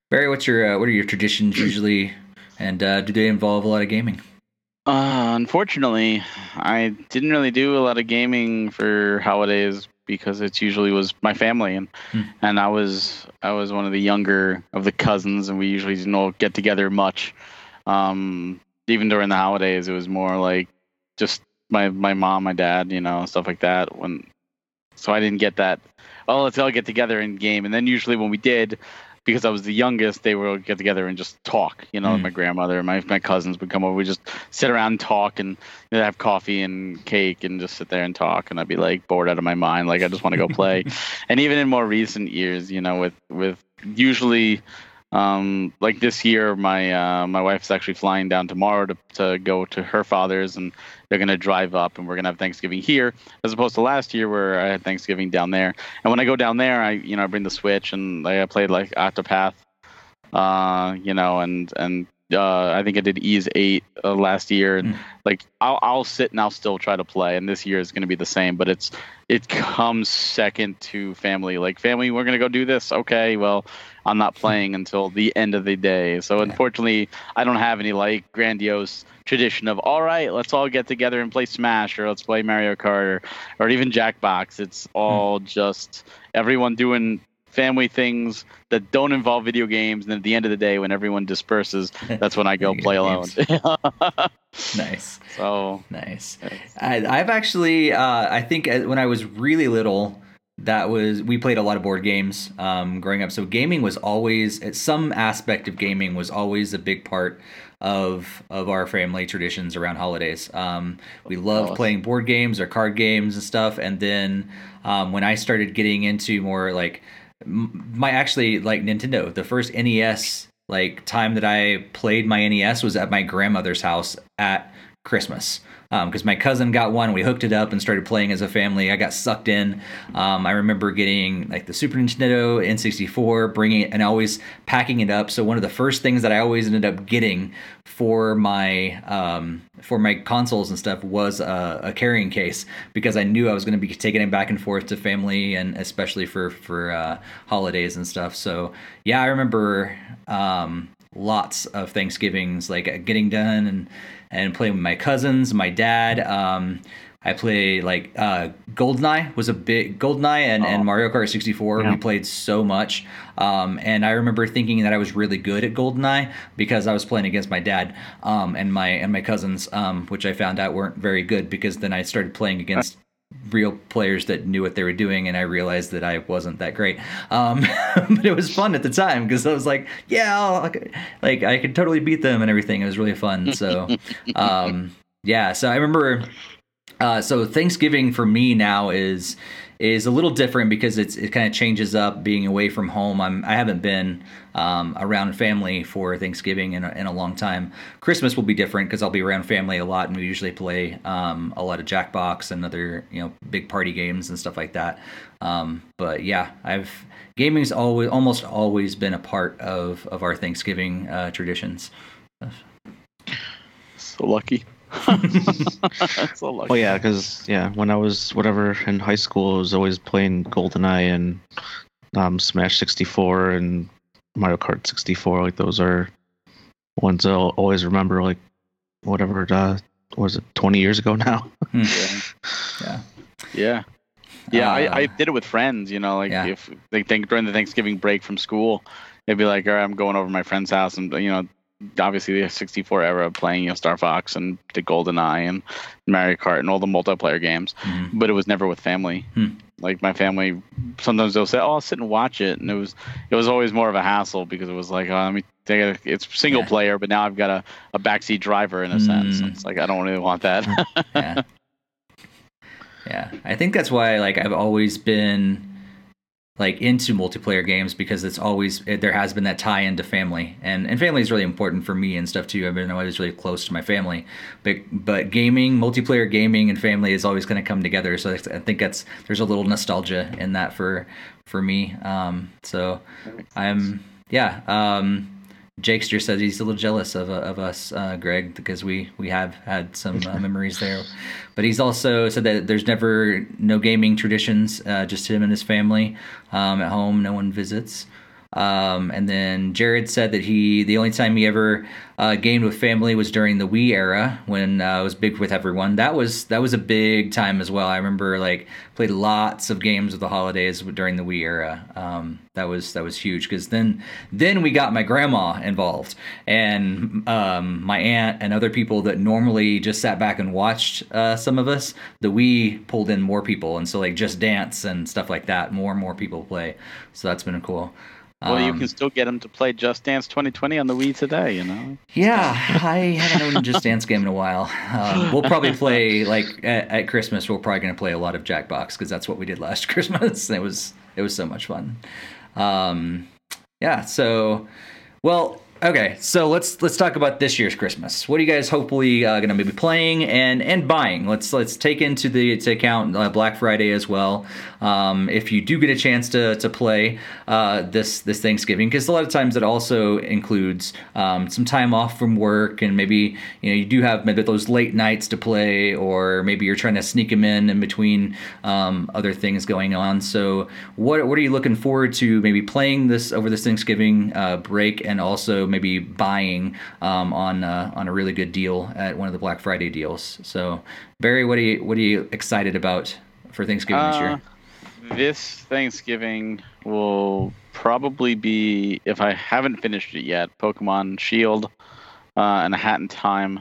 Barry. What's your uh, what are your traditions usually, and uh, do they involve a lot of gaming? Uh, unfortunately, I didn't really do a lot of gaming for holidays because it usually was my family and hmm. and I was I was one of the younger of the cousins and we usually didn't get together much. Um, even during the holidays, it was more like just my my mom, my dad, you know, stuff like that. When so I didn't get that. Oh, let's all get together and game. And then usually when we did, because I was the youngest, they would get together and just talk. You know, mm. my grandmother my my cousins would come over. We just sit around and talk and you know, have coffee and cake and just sit there and talk. And I'd be like bored out of my mind, like I just want to go play. and even in more recent years, you know, with with usually um, like this year, my uh, my wife's actually flying down tomorrow to, to go to her father's, and they're gonna drive up, and we're gonna have Thanksgiving here, as opposed to last year where I had Thanksgiving down there. And when I go down there, I you know I bring the Switch, and I played like Octopath, uh, you know, and and uh, I think I did Ys eight uh, last year, and mm. like I'll I'll sit and I'll still try to play, and this year is going to be the same. But it's it comes second to family. Like family, we're going to go do this. Okay, well, I'm not playing until the end of the day. So yeah. unfortunately, I don't have any like grandiose tradition of all right, let's all get together and play Smash or let's play Mario Kart or, or even Jackbox. It's all mm. just everyone doing family things that don't involve video games. And at the end of the day, when everyone disperses, that's when I go play alone. nice. So nice. I, have actually, uh, I think uh, when I was really little, that was we played a lot of board games um, growing up. So gaming was always some aspect of gaming was always a big part of of our family traditions around holidays. Um, we loved awesome. playing board games or card games and stuff. And then um, when I started getting into more like my actually like Nintendo. The first NES like time that I played my NES was at my grandmother's house at Christmas because um, my cousin got one. We hooked it up and started playing as a family. I got sucked in. Um, I remember getting like the Super Nintendo, N64, bringing it and always packing it up. So one of the first things that I always ended up getting for my um, for my consoles and stuff was a, a, carrying case because I knew I was going to be taking it back and forth to family and especially for for uh, holidays and stuff. So yeah, I remember um, lots of Thanksgivings like getting done and and playing with my cousins, my dad. Um, I played like uh, Goldeneye was a big Goldeneye and, oh. and Mario Kart 64. Yeah. We played so much, um, and I remember thinking that I was really good at Goldeneye because I was playing against my dad um, and my and my cousins, um, which I found out weren't very good because then I started playing against real players that knew what they were doing, and I realized that I wasn't that great. Um, but it was fun at the time because I was like, yeah, I'll, like I could totally beat them and everything. It was really fun. So, um, yeah. So I remember. Uh, so Thanksgiving for me now is is a little different because it's it kind of changes up being away from home. I'm I haven't been um, around family for Thanksgiving in a, in a long time. Christmas will be different because I'll be around family a lot, and we usually play um, a lot of Jackbox and other you know big party games and stuff like that. Um, but yeah, I've gaming's always almost always been a part of of our Thanksgiving uh, traditions. So lucky. so oh yeah, because yeah, when I was whatever in high school, I was always playing GoldenEye and um, Smash 64 and Mario Kart 64. Like those are ones I'll always remember. Like whatever, uh, was it 20 years ago now? Hmm. yeah. Yeah. Yeah, uh, I, I did it with friends. You know, like yeah. if they think during the Thanksgiving break from school, they'd be like, "All right, I'm going over to my friend's house," and you know, obviously the 64 era playing you know Star Fox and the Golden Eye and Mario Kart and all the multiplayer games, mm-hmm. but it was never with family. Hmm. Like my family, sometimes they'll say, "Oh, I'll sit and watch it," and it was it was always more of a hassle because it was like, "Oh, let me. It's single yeah. player, but now I've got a, a backseat driver in a mm. sense. It's like I don't really want that." yeah. yeah, I think that's why like I've always been like into multiplayer games because it's always it, there has been that tie into family and and family is really important for me and stuff too. I've been always really close to my family, but but gaming, multiplayer gaming, and family is always going to come together. So I think that's there's a little nostalgia in that for for me. Um, so I'm yeah. Um, Jakester says he's a little jealous of, uh, of us, uh, Greg, because we, we have had some uh, memories there. But he's also said that there's never no gaming traditions, uh, just him and his family um, at home. No one visits. Um, and then Jared said that he the only time he ever uh, gamed with family was during the Wii era when uh, it was big with everyone. That was that was a big time as well. I remember like played lots of games of the holidays during the Wii era. Um, that was that was huge because then then we got my grandma involved and um, my aunt and other people that normally just sat back and watched uh, some of us. The Wii pulled in more people and so like Just Dance and stuff like that. More and more people play. So that's been cool. Well, um, you can still get them to play Just Dance 2020 on the Wii today, you know? Yeah, I haven't owned a Just Dance game in a while. Um, we'll probably play, like, at, at Christmas, we're probably going to play a lot of Jackbox because that's what we did last Christmas. It was, it was so much fun. Um, yeah, so, well, Okay, so let's let's talk about this year's Christmas. What are you guys hopefully uh, going to be playing and and buying? Let's let's take into the to account uh, Black Friday as well. Um, if you do get a chance to to play uh, this this Thanksgiving, because a lot of times it also includes um, some time off from work and maybe you know you do have maybe those late nights to play, or maybe you're trying to sneak them in in between um, other things going on. So what what are you looking forward to maybe playing this over this Thanksgiving uh, break and also maybe buying um, on uh, on a really good deal at one of the Black Friday deals. So, Barry, what are you what are you excited about for Thanksgiving this year? Uh, this Thanksgiving will probably be if I haven't finished it yet. Pokemon Shield uh, and a Hat in Time.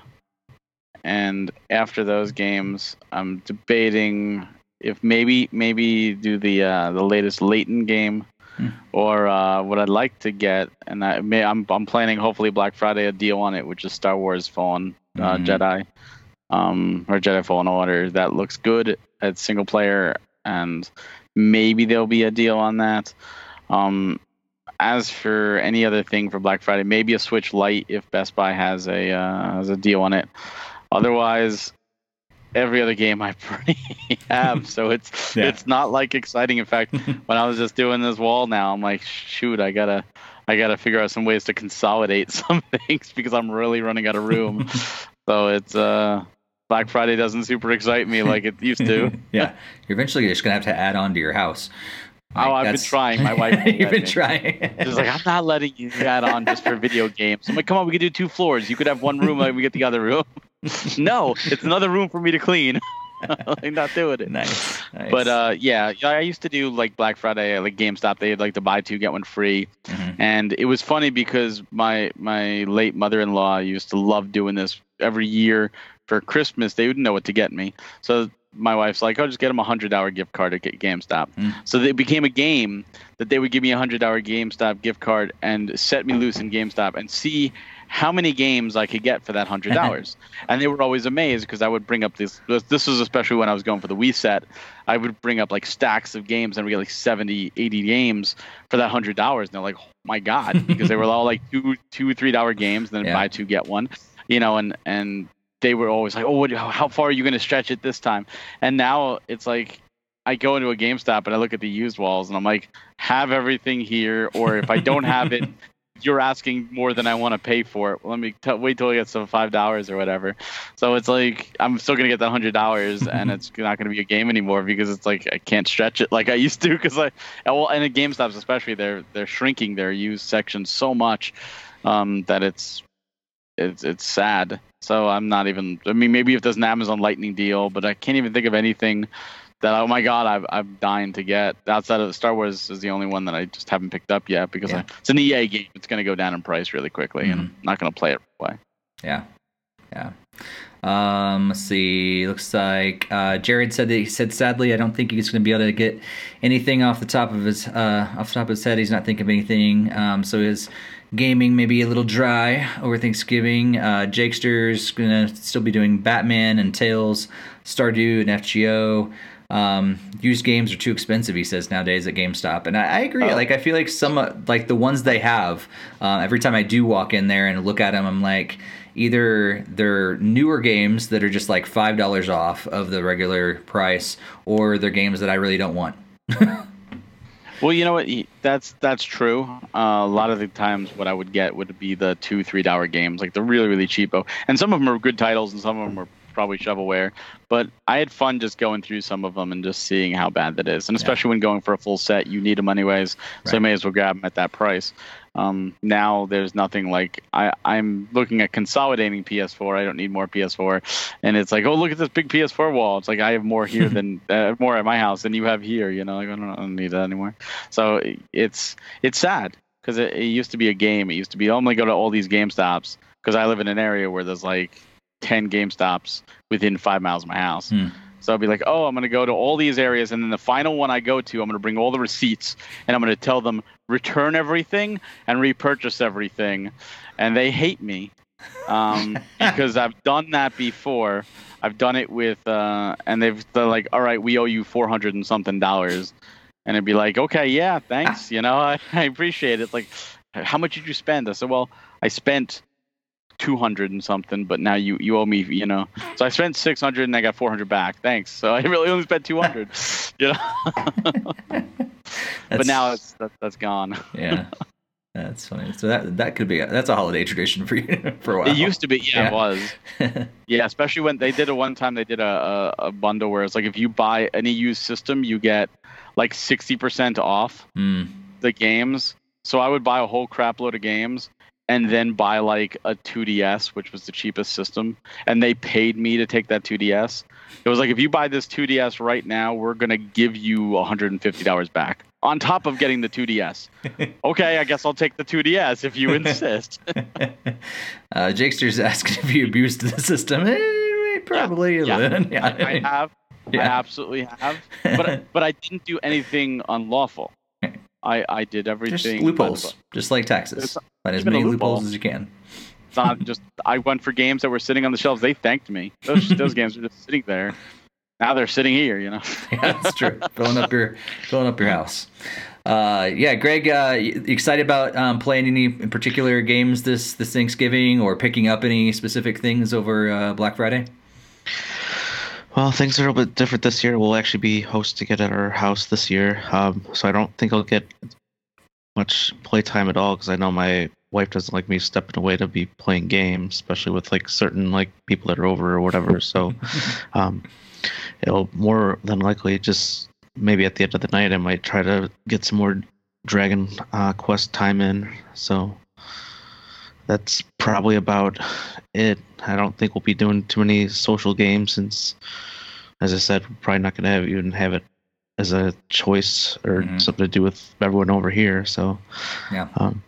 And after those games, I'm debating if maybe maybe do the uh, the latest Layton game Hmm. Or uh, what I'd like to get, and I may, I'm I'm planning hopefully Black Friday a deal on it, which is Star Wars Fallen uh, mm-hmm. Jedi, um, or Jedi Fallen Order. That looks good at single player, and maybe there'll be a deal on that. Um, as for any other thing for Black Friday, maybe a Switch Lite if Best Buy has a uh, has a deal on it. Otherwise, every other game I pretty have, so it's yeah. it's not like exciting. In fact, when I was just doing this wall now, I'm like, shoot, I gotta I gotta figure out some ways to consolidate some things because I'm really running out of room. so it's uh Black Friday doesn't super excite me like it used to. yeah, you're eventually just gonna have to add on to your house. Like, oh, I've that's... been trying. My wife. You've been me. trying. She's like, I'm not letting you add on just for video games. I'm like, come on, we could do two floors. You could have one room, and we get the other room. no, it's another room for me to clean. I'm not doing it. Nice. nice. But uh, yeah, I used to do like Black Friday, like GameStop. They had like to buy two get one free, mm-hmm. and it was funny because my my late mother-in-law used to love doing this every year for Christmas. They wouldn't know what to get me, so my wife's like, "Oh, just get them a hundred dollar gift card at GameStop." Mm. So it became a game that they would give me a hundred dollar GameStop gift card and set me loose in GameStop and see how many games I could get for that hundred dollars. and they were always amazed because I would bring up this. This was especially when I was going for the Wii set. I would bring up like stacks of games and we get like 70, 80 games for that hundred dollars. And they're like, oh my god, because they were all like two, two, three dollar games. And then yeah. buy two get one, you know. And and they were always like, oh, what, how far are you going to stretch it this time? And now it's like I go into a GameStop and I look at the used walls and I'm like, have everything here, or if I don't have it, you're asking more than I want to pay for it. Let me t- wait till I get some five dollars or whatever. So it's like I'm still gonna get that hundred dollars, and it's not gonna be a game anymore because it's like I can't stretch it like I used to. Because I well, and at GameStops especially, they're they're shrinking their used section so much um, that it's it's it's sad. So I'm not even. I mean, maybe if there's an Amazon Lightning deal, but I can't even think of anything that oh my god I've, I'm dying to get outside of Star Wars is the only one that I just haven't picked up yet because yeah. I, it's an EA game it's going to go down in price really quickly mm-hmm. and I'm not going to play it right away. Yeah, yeah. Um, let's see. Looks like uh, Jared said that he said sadly I don't think he's going to be able to get anything off the top of his uh, off the top of his head. He's not thinking of anything. Um, so his gaming may be a little dry over Thanksgiving. Uh, Jakester's to still be doing Batman and Tales, Stardew and FGO. um, used games are too expensive. He says nowadays at GameStop, and I, I agree. Oh. Like I feel like some uh, like the ones they have. Uh, every time I do walk in there and look at them, I'm like, either they're newer games that are just like five dollars off of the regular price, or they're games that I really don't want. Well, you know what? That's that's true. Uh, a lot of the times, what I would get would be the two, three dollar games, like the really, really cheapo. And some of them are good titles, and some of them are probably shovelware. But I had fun just going through some of them and just seeing how bad that is. And especially when going for a full set, you need them anyways, so I Right. may as well grab them at that price. Um, now there's nothing like I, I'm looking at consolidating PS4. I don't need more PS4, and it's like, oh look at this big PS4 wall. It's like I have more here than uh, more at my house than you have here. You know, like I don't, I don't need that anymore. So it's it's sad because it, it used to be a game. It used to be oh, I'm gonna go to all these Game Stops because I live in an area where there's like ten Game Stops within five miles of my house. Hmm. So I'd be like, oh, I'm gonna go to all these areas, and then the final one I go to, I'm gonna bring all the receipts, and I'm gonna tell them return everything and repurchase everything, and they hate me um, because I've done that before. I've done it with, uh, and they've they're like, all right, we owe you four hundred and something dollars, and it'd be like, okay, yeah, thanks, you know, I, I appreciate it. Like, how much did you spend? I said, well, I spent two hundred and something, but now you you owe me, you know. So I spent six hundred and I got four hundred back. Thanks. So I really only spent two hundred, you know. but now it's that, that's gone. yeah, that's funny. So that that could be a, that's a holiday tradition for you for a while. It used to be, yeah, Yeah. it was. Yeah, especially when they did it one time. They did a, a, a bundle where it's like if you buy any used system, you get like sixty percent off Mm, the games. So I would buy a whole crap load of games and then buy like a 2DS, which was the cheapest system, and they paid me to take that 2DS. It was like if you buy this 2DS right now, we're gonna give you $150 back on top of getting the 2DS. okay, I guess I'll take the 2DS if you insist. uh, Jakester's asking if you abused the system. Eh, probably. yeah. little. yeah. I, I have. I absolutely have. But but I didn't do anything unlawful. I I did everything. just loopholes, just like taxes. It's Find as many loopholes as you can. It's not just I went for games that were sitting on the shelves. They thanked me. Those those games were just sitting there. Now they're sitting here. You know. yeah, that's true. filling up your filling up your house. Uh, yeah, Greg, uh, excited about um, playing any in particular games this this Thanksgiving, or picking up any specific things over uh, Black Friday? Well, things are a little bit different this year. We'll actually be hosting it at our house this year, um, so I don't think I'll get much playtime at all because I know my wife doesn't like me stepping away to be playing games, especially with like certain like people that are over or whatever. So, um, it'll more than likely just maybe at the end of the night I might try to get some more Dragon uh, Quest time in. So that's probably about it. I don't think we'll be doing too many social games since, as I said, we're probably not going to have even have it as a choice or Mhm. something to do with everyone over here. So, Yeah. Um,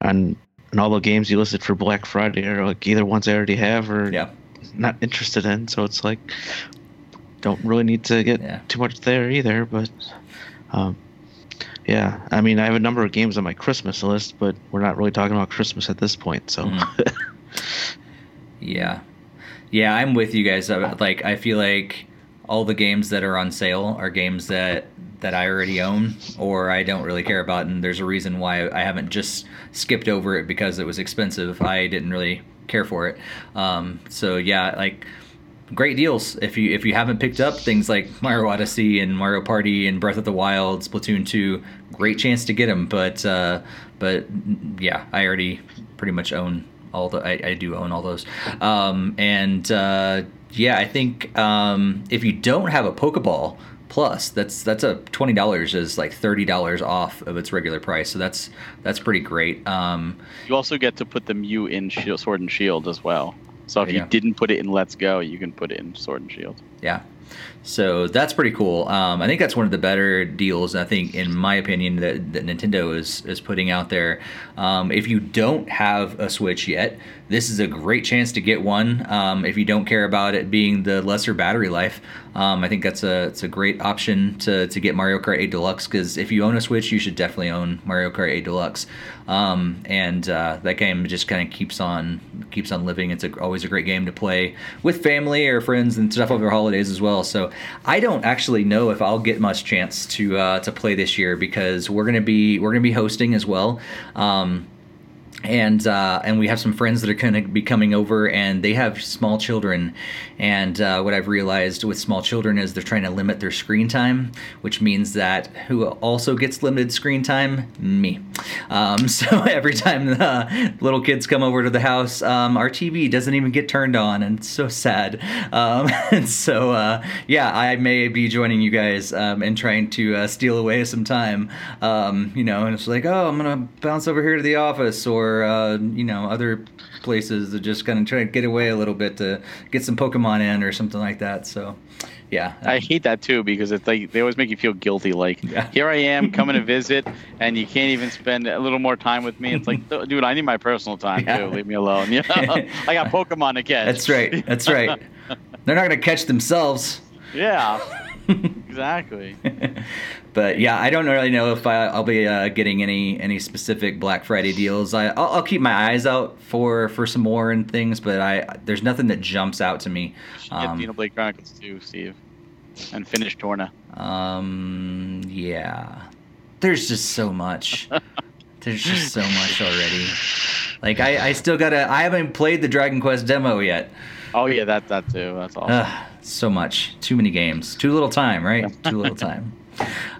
and and all the games you listed for Black Friday are like either ones I already have or Yeah, not interested in. So it's like don't really need to get Yeah. too much there either. But um, yeah, I mean, I have a number of games on my Christmas list, but we're not really talking about Christmas at this point. So Mhm. yeah, yeah. I'm with you guys. Uh, Like, I feel like all the games that are on sale are games that that I already own or I don't really care about, and there's a reason why I haven't just skipped over it because it was expensive. I didn't really care for it. Um, so yeah, like great deals if you if you haven't picked up things like Mario Odyssey and Mario Party and Breath of the Wild, Splatoon 2, great chance to get them. But uh, but yeah, I already pretty much own all the I, I do own all those. Um, and uh, yeah, I think um, if you don't have a Pokeball Plus, that's that's a twenty dollars is like thirty dollars off of its regular price. So that's that's pretty great. Um, You also get to put the Mew in Shield, Sword and Shield as well. So if you you didn't put it in Let's Go, you can put it in Sword and Shield. Yeah. So that's pretty cool. Um, I think that's one of the better deals. I think, in my opinion, that, that Nintendo is is putting out there. Um, if you don't have a Switch yet, this is a great chance to get one. Um, if you don't care about it being the lesser battery life, um, I think that's a it's a great option to to get Mario Kart 8 Deluxe. Because if you own a Switch, you should definitely own Mario Kart 8 Deluxe. Um, and uh, that game just kind of keeps on keeps on living. It's a, always a great game to play with family or friends and stuff over holidays as well. well. I don't actually know if I'll get much chance to uh, to play this year because we're gonna be we're gonna be hosting as well. Um, and uh, and we have some friends that are going to be coming over, and they have small children. And uh, what I've realized with small children is they're trying to limit their screen time, which means that who also gets limited screen time? Me. Um, so every time the little kids come over to the house, um, our TV doesn't even get turned on, and it's so sad. Um, and so uh, yeah, I may be joining you guys um, and trying to uh, steal away some time. Um, you know, and it's like, oh, I'm gonna bounce over here to the office or or uh, you know other places to just kind of try to get away a little bit to get some Pokemon in or something like that. So, yeah, I hate that too because it's like they always make you feel guilty. Like Yeah. here I am coming to visit, and you can't even spend a little more time with me. It's like, dude, I need my personal time Yeah. too. Leave me alone. You know, I got Pokemon to catch. that's right. That's right. They're not gonna catch themselves. Yeah, exactly. But yeah, I don't really know if I, I'll be uh, getting any any specific Black Friday deals. I I'll, I'll keep my eyes out for for some more and things, but I there's nothing that jumps out to me. Should get Um, Xenoblade Chronicles 2, Steve, and finish Torna. Um, yeah. There's just so much. There's just so much already. Like I, I still gotta. I haven't played the Dragon Quest demo yet. Oh yeah, that that too. That's awesome. Ugh, so much. Too many games. Too little time, right? Too little time.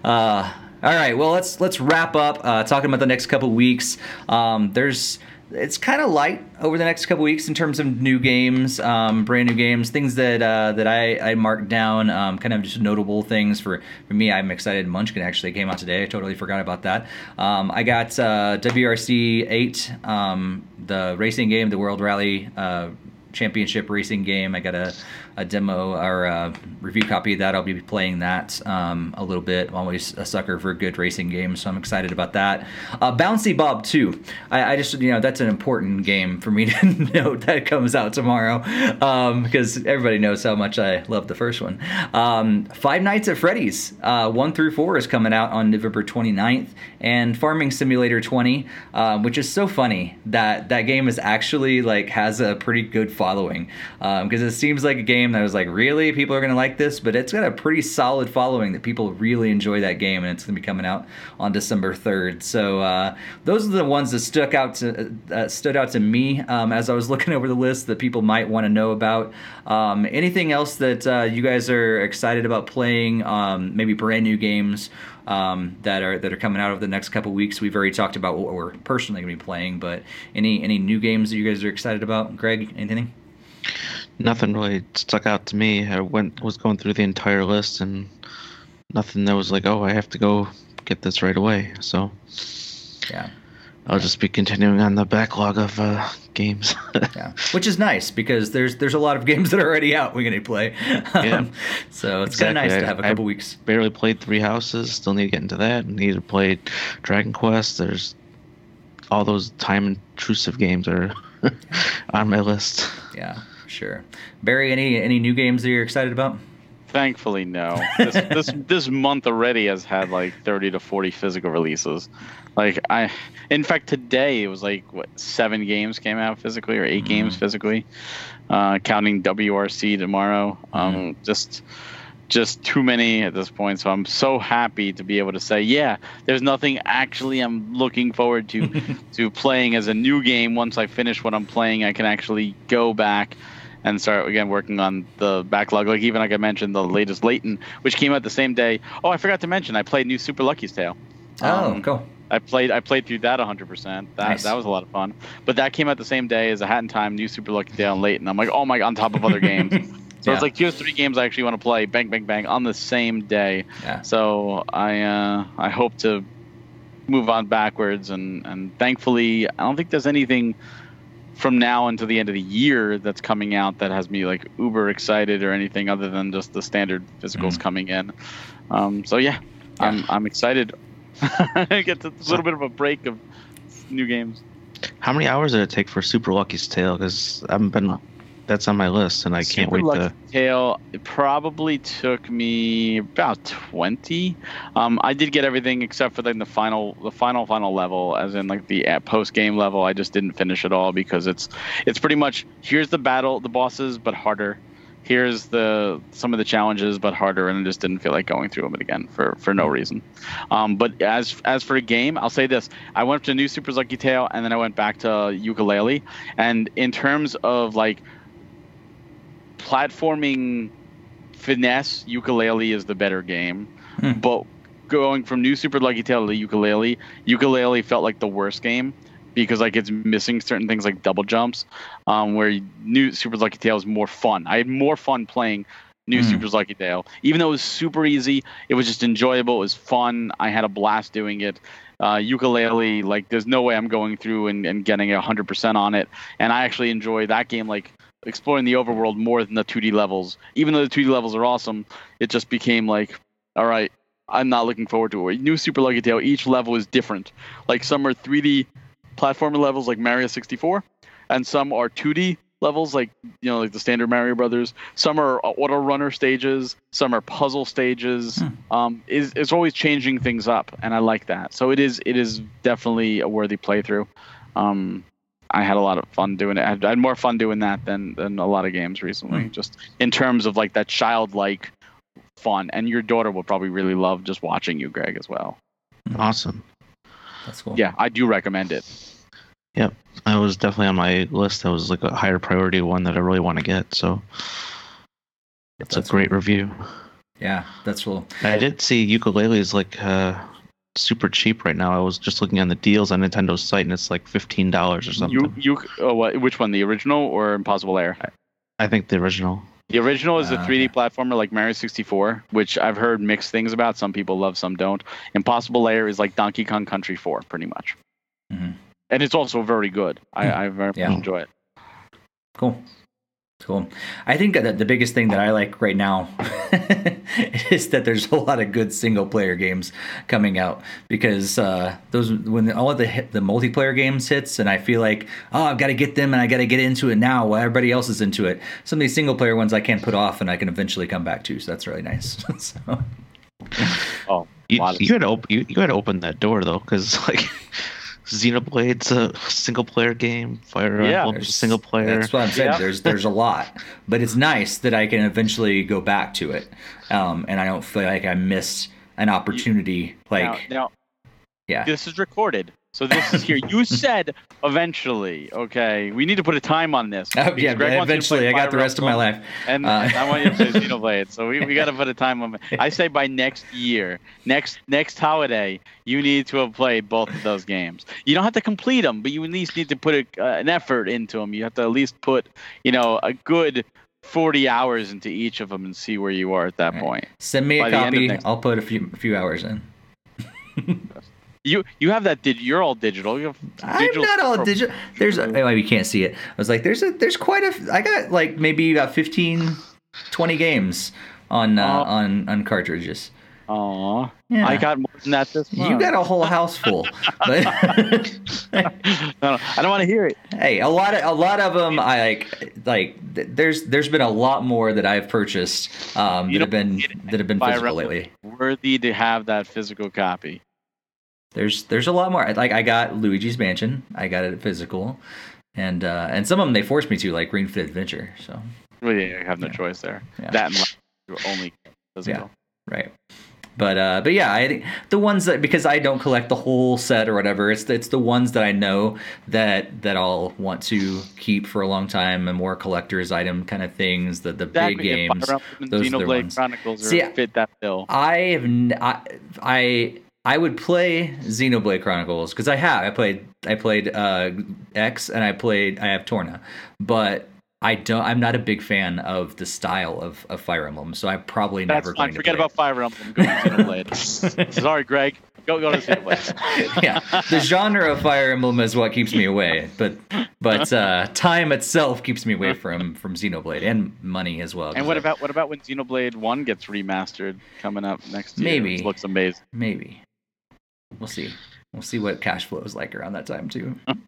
Uh, all right. Well, let's let's wrap up uh, talking about the next couple weeks. Um, there's it's kind of light over the next couple weeks in terms of new games, um, brand new games, things that uh, that I, I marked down, um, kind of just notable things for, for me. I'm excited. Munchkin actually came out today. I totally forgot about that. Um, I got uh, WRC 8, um, the racing game, the World Rally uh, Championship racing game. I got a, a demo or a review copy of that. I'll be playing that um, a little bit. I'm always a sucker for good racing games, so I'm excited about that. Uh, Bouncy Bob 2. I, I just, you know, that's an important game for me to note that comes out tomorrow um, because everybody knows how much I love the first one. Um, Five Nights at Freddy's uh, 1 through 4 is coming out on November 29th, and Farming Simulator 20, um, which is so funny that that game is actually like has a pretty good following because it seems like a game that was like really people are gonna like this, but it's got a pretty solid following that people really enjoy that game, and it's gonna be coming out on December 3rd. So uh, those are the ones that stuck out to uh, stood out to me um, as I was looking over the list that people might want to know about. Um, anything else that uh, you guys are excited about playing? Um, maybe brand new games um, that are that are coming out over the next couple weeks. We've already talked about what we're personally going to be playing, but any any new games that you guys are excited about? Greg, anything? Nothing really stuck out to me. I went was going through the entire list and nothing that was like, oh, I have to go get this right away. So Yeah. I'll just be continuing on the backlog of uh, games. Yeah, which is nice because there's there's a lot of games that are already out we're gonna play. Yeah. Um, so it's kind of Exactly. nice to have a couple weeks. Barely played Three Houses. Still need to get into that. Need to play Dragon Quest. There's all those time intrusive games are on my list. Yeah, sure. Barry, any any new games that you're excited about? Thankfully, no. This, this this month already has had like 30 to 40 physical releases. Like I, in fact, today it was like what seven games came out physically or 8 games physically, uh, counting WRC tomorrow. Um, just just too many at this point. So I'm so happy to be able to say, yeah, there's nothing actually I'm looking forward to to playing as a new game. Once I finish what I'm playing, I can actually go back and start again working on the backlog. Like even like I mentioned, the latest Layton, which came out the same day. Oh, I forgot to mention, I played new Super Lucky's Tale. Oh, Um, cool. I played I played through that 100%. That Nice. that was a lot of fun. But that came out the same day as a Hat in Time, new Super Lucky Tale, and Layton. I'm like, oh my, on top of other games. So Yeah. it's like here's three games I actually want to play, bang, bang, bang, on the same day. Yeah. So I uh, I hope to move on backwards, and and thankfully I don't think there's anything from now until the end of the year that's coming out that has me like uber excited or anything other than just the standard physicals Mhm. coming in. Um, so yeah, I'm I'm excited. I get a little bit of a break of new games. How many hours did it take for Super Lucky's Tale? Because I haven't been. That's on my list, and I can't Super wait Lucky to. Tale it probably took me about 20 um, i did get everything except for then the final the final final level as in like the post game level i just didn't finish it all because it's it's pretty much here's the battle the bosses but harder here's the some of the challenges, but harder, and I just didn't feel like going through them again for for no reason. Um, but as as for a game, I'll say this: I went to New Super Lucky Tale, and then I went back to Yooka-Laylee, and in terms of like platforming finesse, Yooka-Laylee is the better game. Hmm. But going from New Super Lucky Tale to Yooka-Laylee, Yooka-Laylee felt like the worst game because like it's missing certain things like double jumps. Um, where New Super Lucky Tale is more fun. I had more fun playing New Hmm. Super Lucky Tale, even though it was super easy. It was just enjoyable. It was fun. I had a blast doing it. Uh, Yooka-Laylee, like there's no way I'm going through and, and getting a hundred percent on it. And I actually enjoy that game like exploring the overworld more than the 2D levels. Even though the 2D levels are awesome, it just became like, all right, I'm not looking forward to it. New Super Lucky Tale, each level is different. Like some are 3D platformer levels like Mario 64, and some are 2D levels like you know like the standard Mario Brothers. Some are auto runner stages. Some are puzzle stages. Hmm. Um, is it's always changing things up, and I like that. So it is it is definitely a worthy playthrough. Um, I had a lot of fun doing it. I had, I had more fun doing that than than a lot of games recently. Hmm. Just in terms of like that childlike fun, and your daughter will probably really love just watching you, Greg, as well. Awesome. That's cool. Yeah, I do recommend it. Yep, I was definitely on my list. That was like a higher priority one that I really want to get. So it's That's a great review. Yeah, that's cool. I did see Yooka-Laylee is like uh, super cheap right now. I was just looking on the deals on Nintendo's site, and it's like fifteen dollars or something. You you oh, what, which one? The original or Impossible Lair? I think the original. The original is a Ah, 3D platformer like Mario 64, which I've heard mixed things about. Some people love, some don't. Impossible Lair is like Donkey Kong Country 4, pretty much. Mhm. And it's also very good. I, I very Yeah. much enjoy it. Cool. Cool. I think that the biggest thing that I like right now is that there's a lot of good single player games coming out because uh, those when all of the hit, the multiplayer games hits and I feel like oh I've got to get them and I got to get into it now while everybody else is into it. Some of these single player ones I can't put off and I can eventually come back to. So that's really nice. so, Oh, You, you had to op- you, you had to open that door though, because like Xenoblade's a single player game. Fire Yeah. Emblem's a single player. That's what I'm saying. Yeah. There's there's a lot, but it's nice that I can eventually go back to it, um, and I don't feel like I missed an opportunity. Like, now, now yeah, this is recorded. So this is here. You said eventually. Okay, we need to put a time on this. oh, yeah. Greg wants you to Eventually, I got the rest of my life. and Uh, I want you to play Xenoblade. So we, we got to put a time on it. I say by next year, next next holiday, you need to have played both of those games. You don't have to complete them, but you at least need to put a, uh, an effort into them. You have to at least put, you know, a good 40 hours into each of them and see where you are at that Right. point. Send me By a the end of copy. I'll put a few a few hours in. You you have that. Did you're all digital? You have I'm digital not all digital. There's a, oh, you can't see it. I was like, there's a there's quite a. I got like maybe about 15, 20 games on uh, Oh. on on cartridges. Aw, Yeah. I got more than that this month. You got a whole house full. But no, no, I don't want to hear it. hey, a lot of a lot of them I like like th- there's there's been a lot more that I've purchased um, that have been that have been physical lately. Worthy to have that physical copy. There's there's a lot more. Like I got Luigi's Mansion. I got it physical. And uh, and some of them they forced me to, like Ring Fit Adventure. So Well, yeah, you have no Yeah. choice there. Yeah. That and only physical. right. But uh, but yeah, I think the ones that because I don't collect the whole set or whatever, it's it's the ones that I know that that I'll want to keep for a long time and more collector's item kind of things. The the Exactly. big games. Fire Emblem and those are the ones. Chronicles See, fit that bill. I have n- I I, I would play Xenoblade Chronicles because I have I played I played uh, X and I played I have Torna, but I don't I'm not a big fan of the style of, of Fire Emblem, so I'm probably That's never fine. going to Forget about Fire Emblem. Go to Xenoblade. Sorry, Greg. Go go to Xenoblade. yeah, the genre of Fire Emblem is what keeps me away, but but uh, time itself keeps me away from from Xenoblade and money as well. And what I- about what about when Xenoblade One gets remastered coming up next year? Maybe. Looks amazing. maybe we'll see. We'll see what cash flow is like around that time too.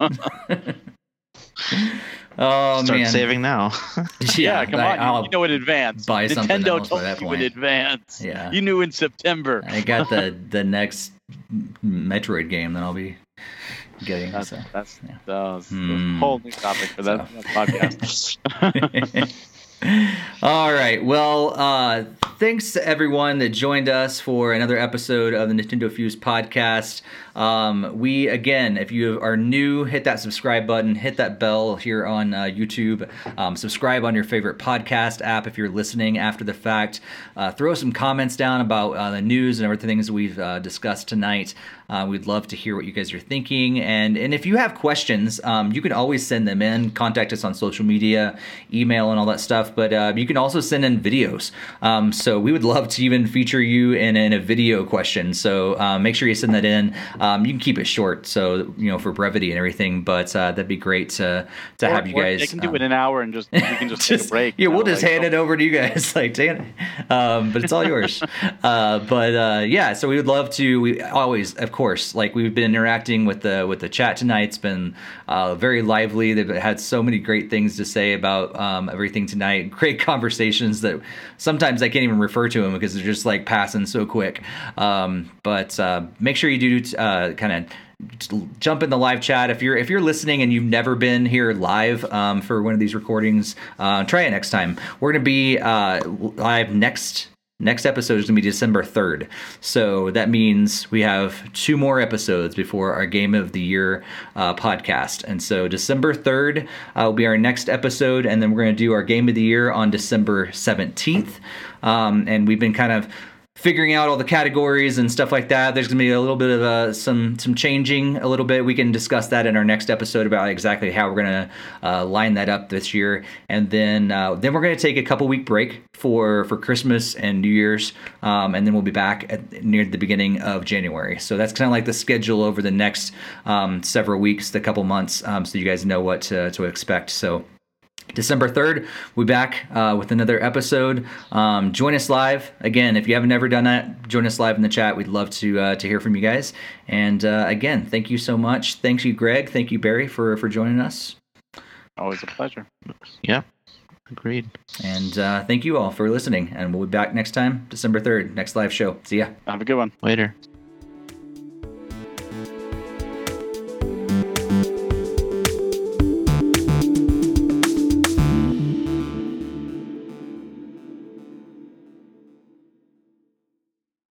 oh Start man, saving now. Yeah, come I- on. I'll- you know in advance. buy something Nintendo by told that you point. in advance. Yeah. You knew in September. I got the the next Metroid game that I'll be getting. That's so. that's, yeah. that's Hmm. a whole new topic for that, So. podcast. All right. Well, uh, thanks to everyone that joined us for another episode of the Nintendo Fuse podcast. Um, we again, if you are new, hit that subscribe button, hit that bell here on uh, YouTube, um, subscribe on your favorite podcast app if you're listening after the fact. Uh, throw some comments down about uh, the news and everything that we've uh, discussed tonight. Uh, we'd love to hear what you guys are thinking, and and if you have questions, um, you can always send them in. Contact us on social media, email, and all that stuff. But uh, you can also send in videos. Um, so we would love to even feature you in, in a video question. So uh, make sure you send that in. Um, you can keep it short, so you know for brevity and everything. But uh, that'd be great to to Or- have you guys. They can do um, it in an hour and just we can just, take a break. yeah, we'll know, just like, hand it over to you guys. Like, Dan, um, but it's all yours. uh, but uh, yeah, so we would love to. We always, of course, like we've been interacting with the with the chat tonight. It's been uh, very lively. They've had so many great things to say about um, everything tonight. Great conversations that sometimes I can't even refer to them because they're just like passing so quick. Um, but uh, make sure you do uh, kind of jump in the live chat if you're if you're listening and you've never been here live um, for one of these recordings uh, try it next time we're going to be uh, live next next episode is going to be december 3rd so that means we have two more episodes before our game of the year uh, podcast. And so december 3rd uh, will be our next episode and then we're going to do our game of the year on december 17th um, and we've been kind of figuring out all the categories and stuff like that. There's gonna be a little bit of uh, some some changing a little bit. We can discuss that in our next episode about exactly how we're gonna uh, line that up this year, and then uh, then we're gonna take a couple week break for for Christmas and New Year's, um, and then we'll be back at near the beginning of January. So that's kind of like the schedule over the next um, several weeks, the couple months, um, so you guys know what to, to expect. So. December 3rd, we'll be back uh, with another episode. Um, join us live. Again, if you haven't ever done that, join us live in the chat. We'd love to uh, to hear from you guys. And uh, again, thank you so much. Thank you, Greg. Thank you, Barry, for, for joining us. Always a pleasure. Yeah, agreed. And uh, thank you all for listening. And we'll be back next time, December 3rd, next live show. See ya. Have a good one. Later.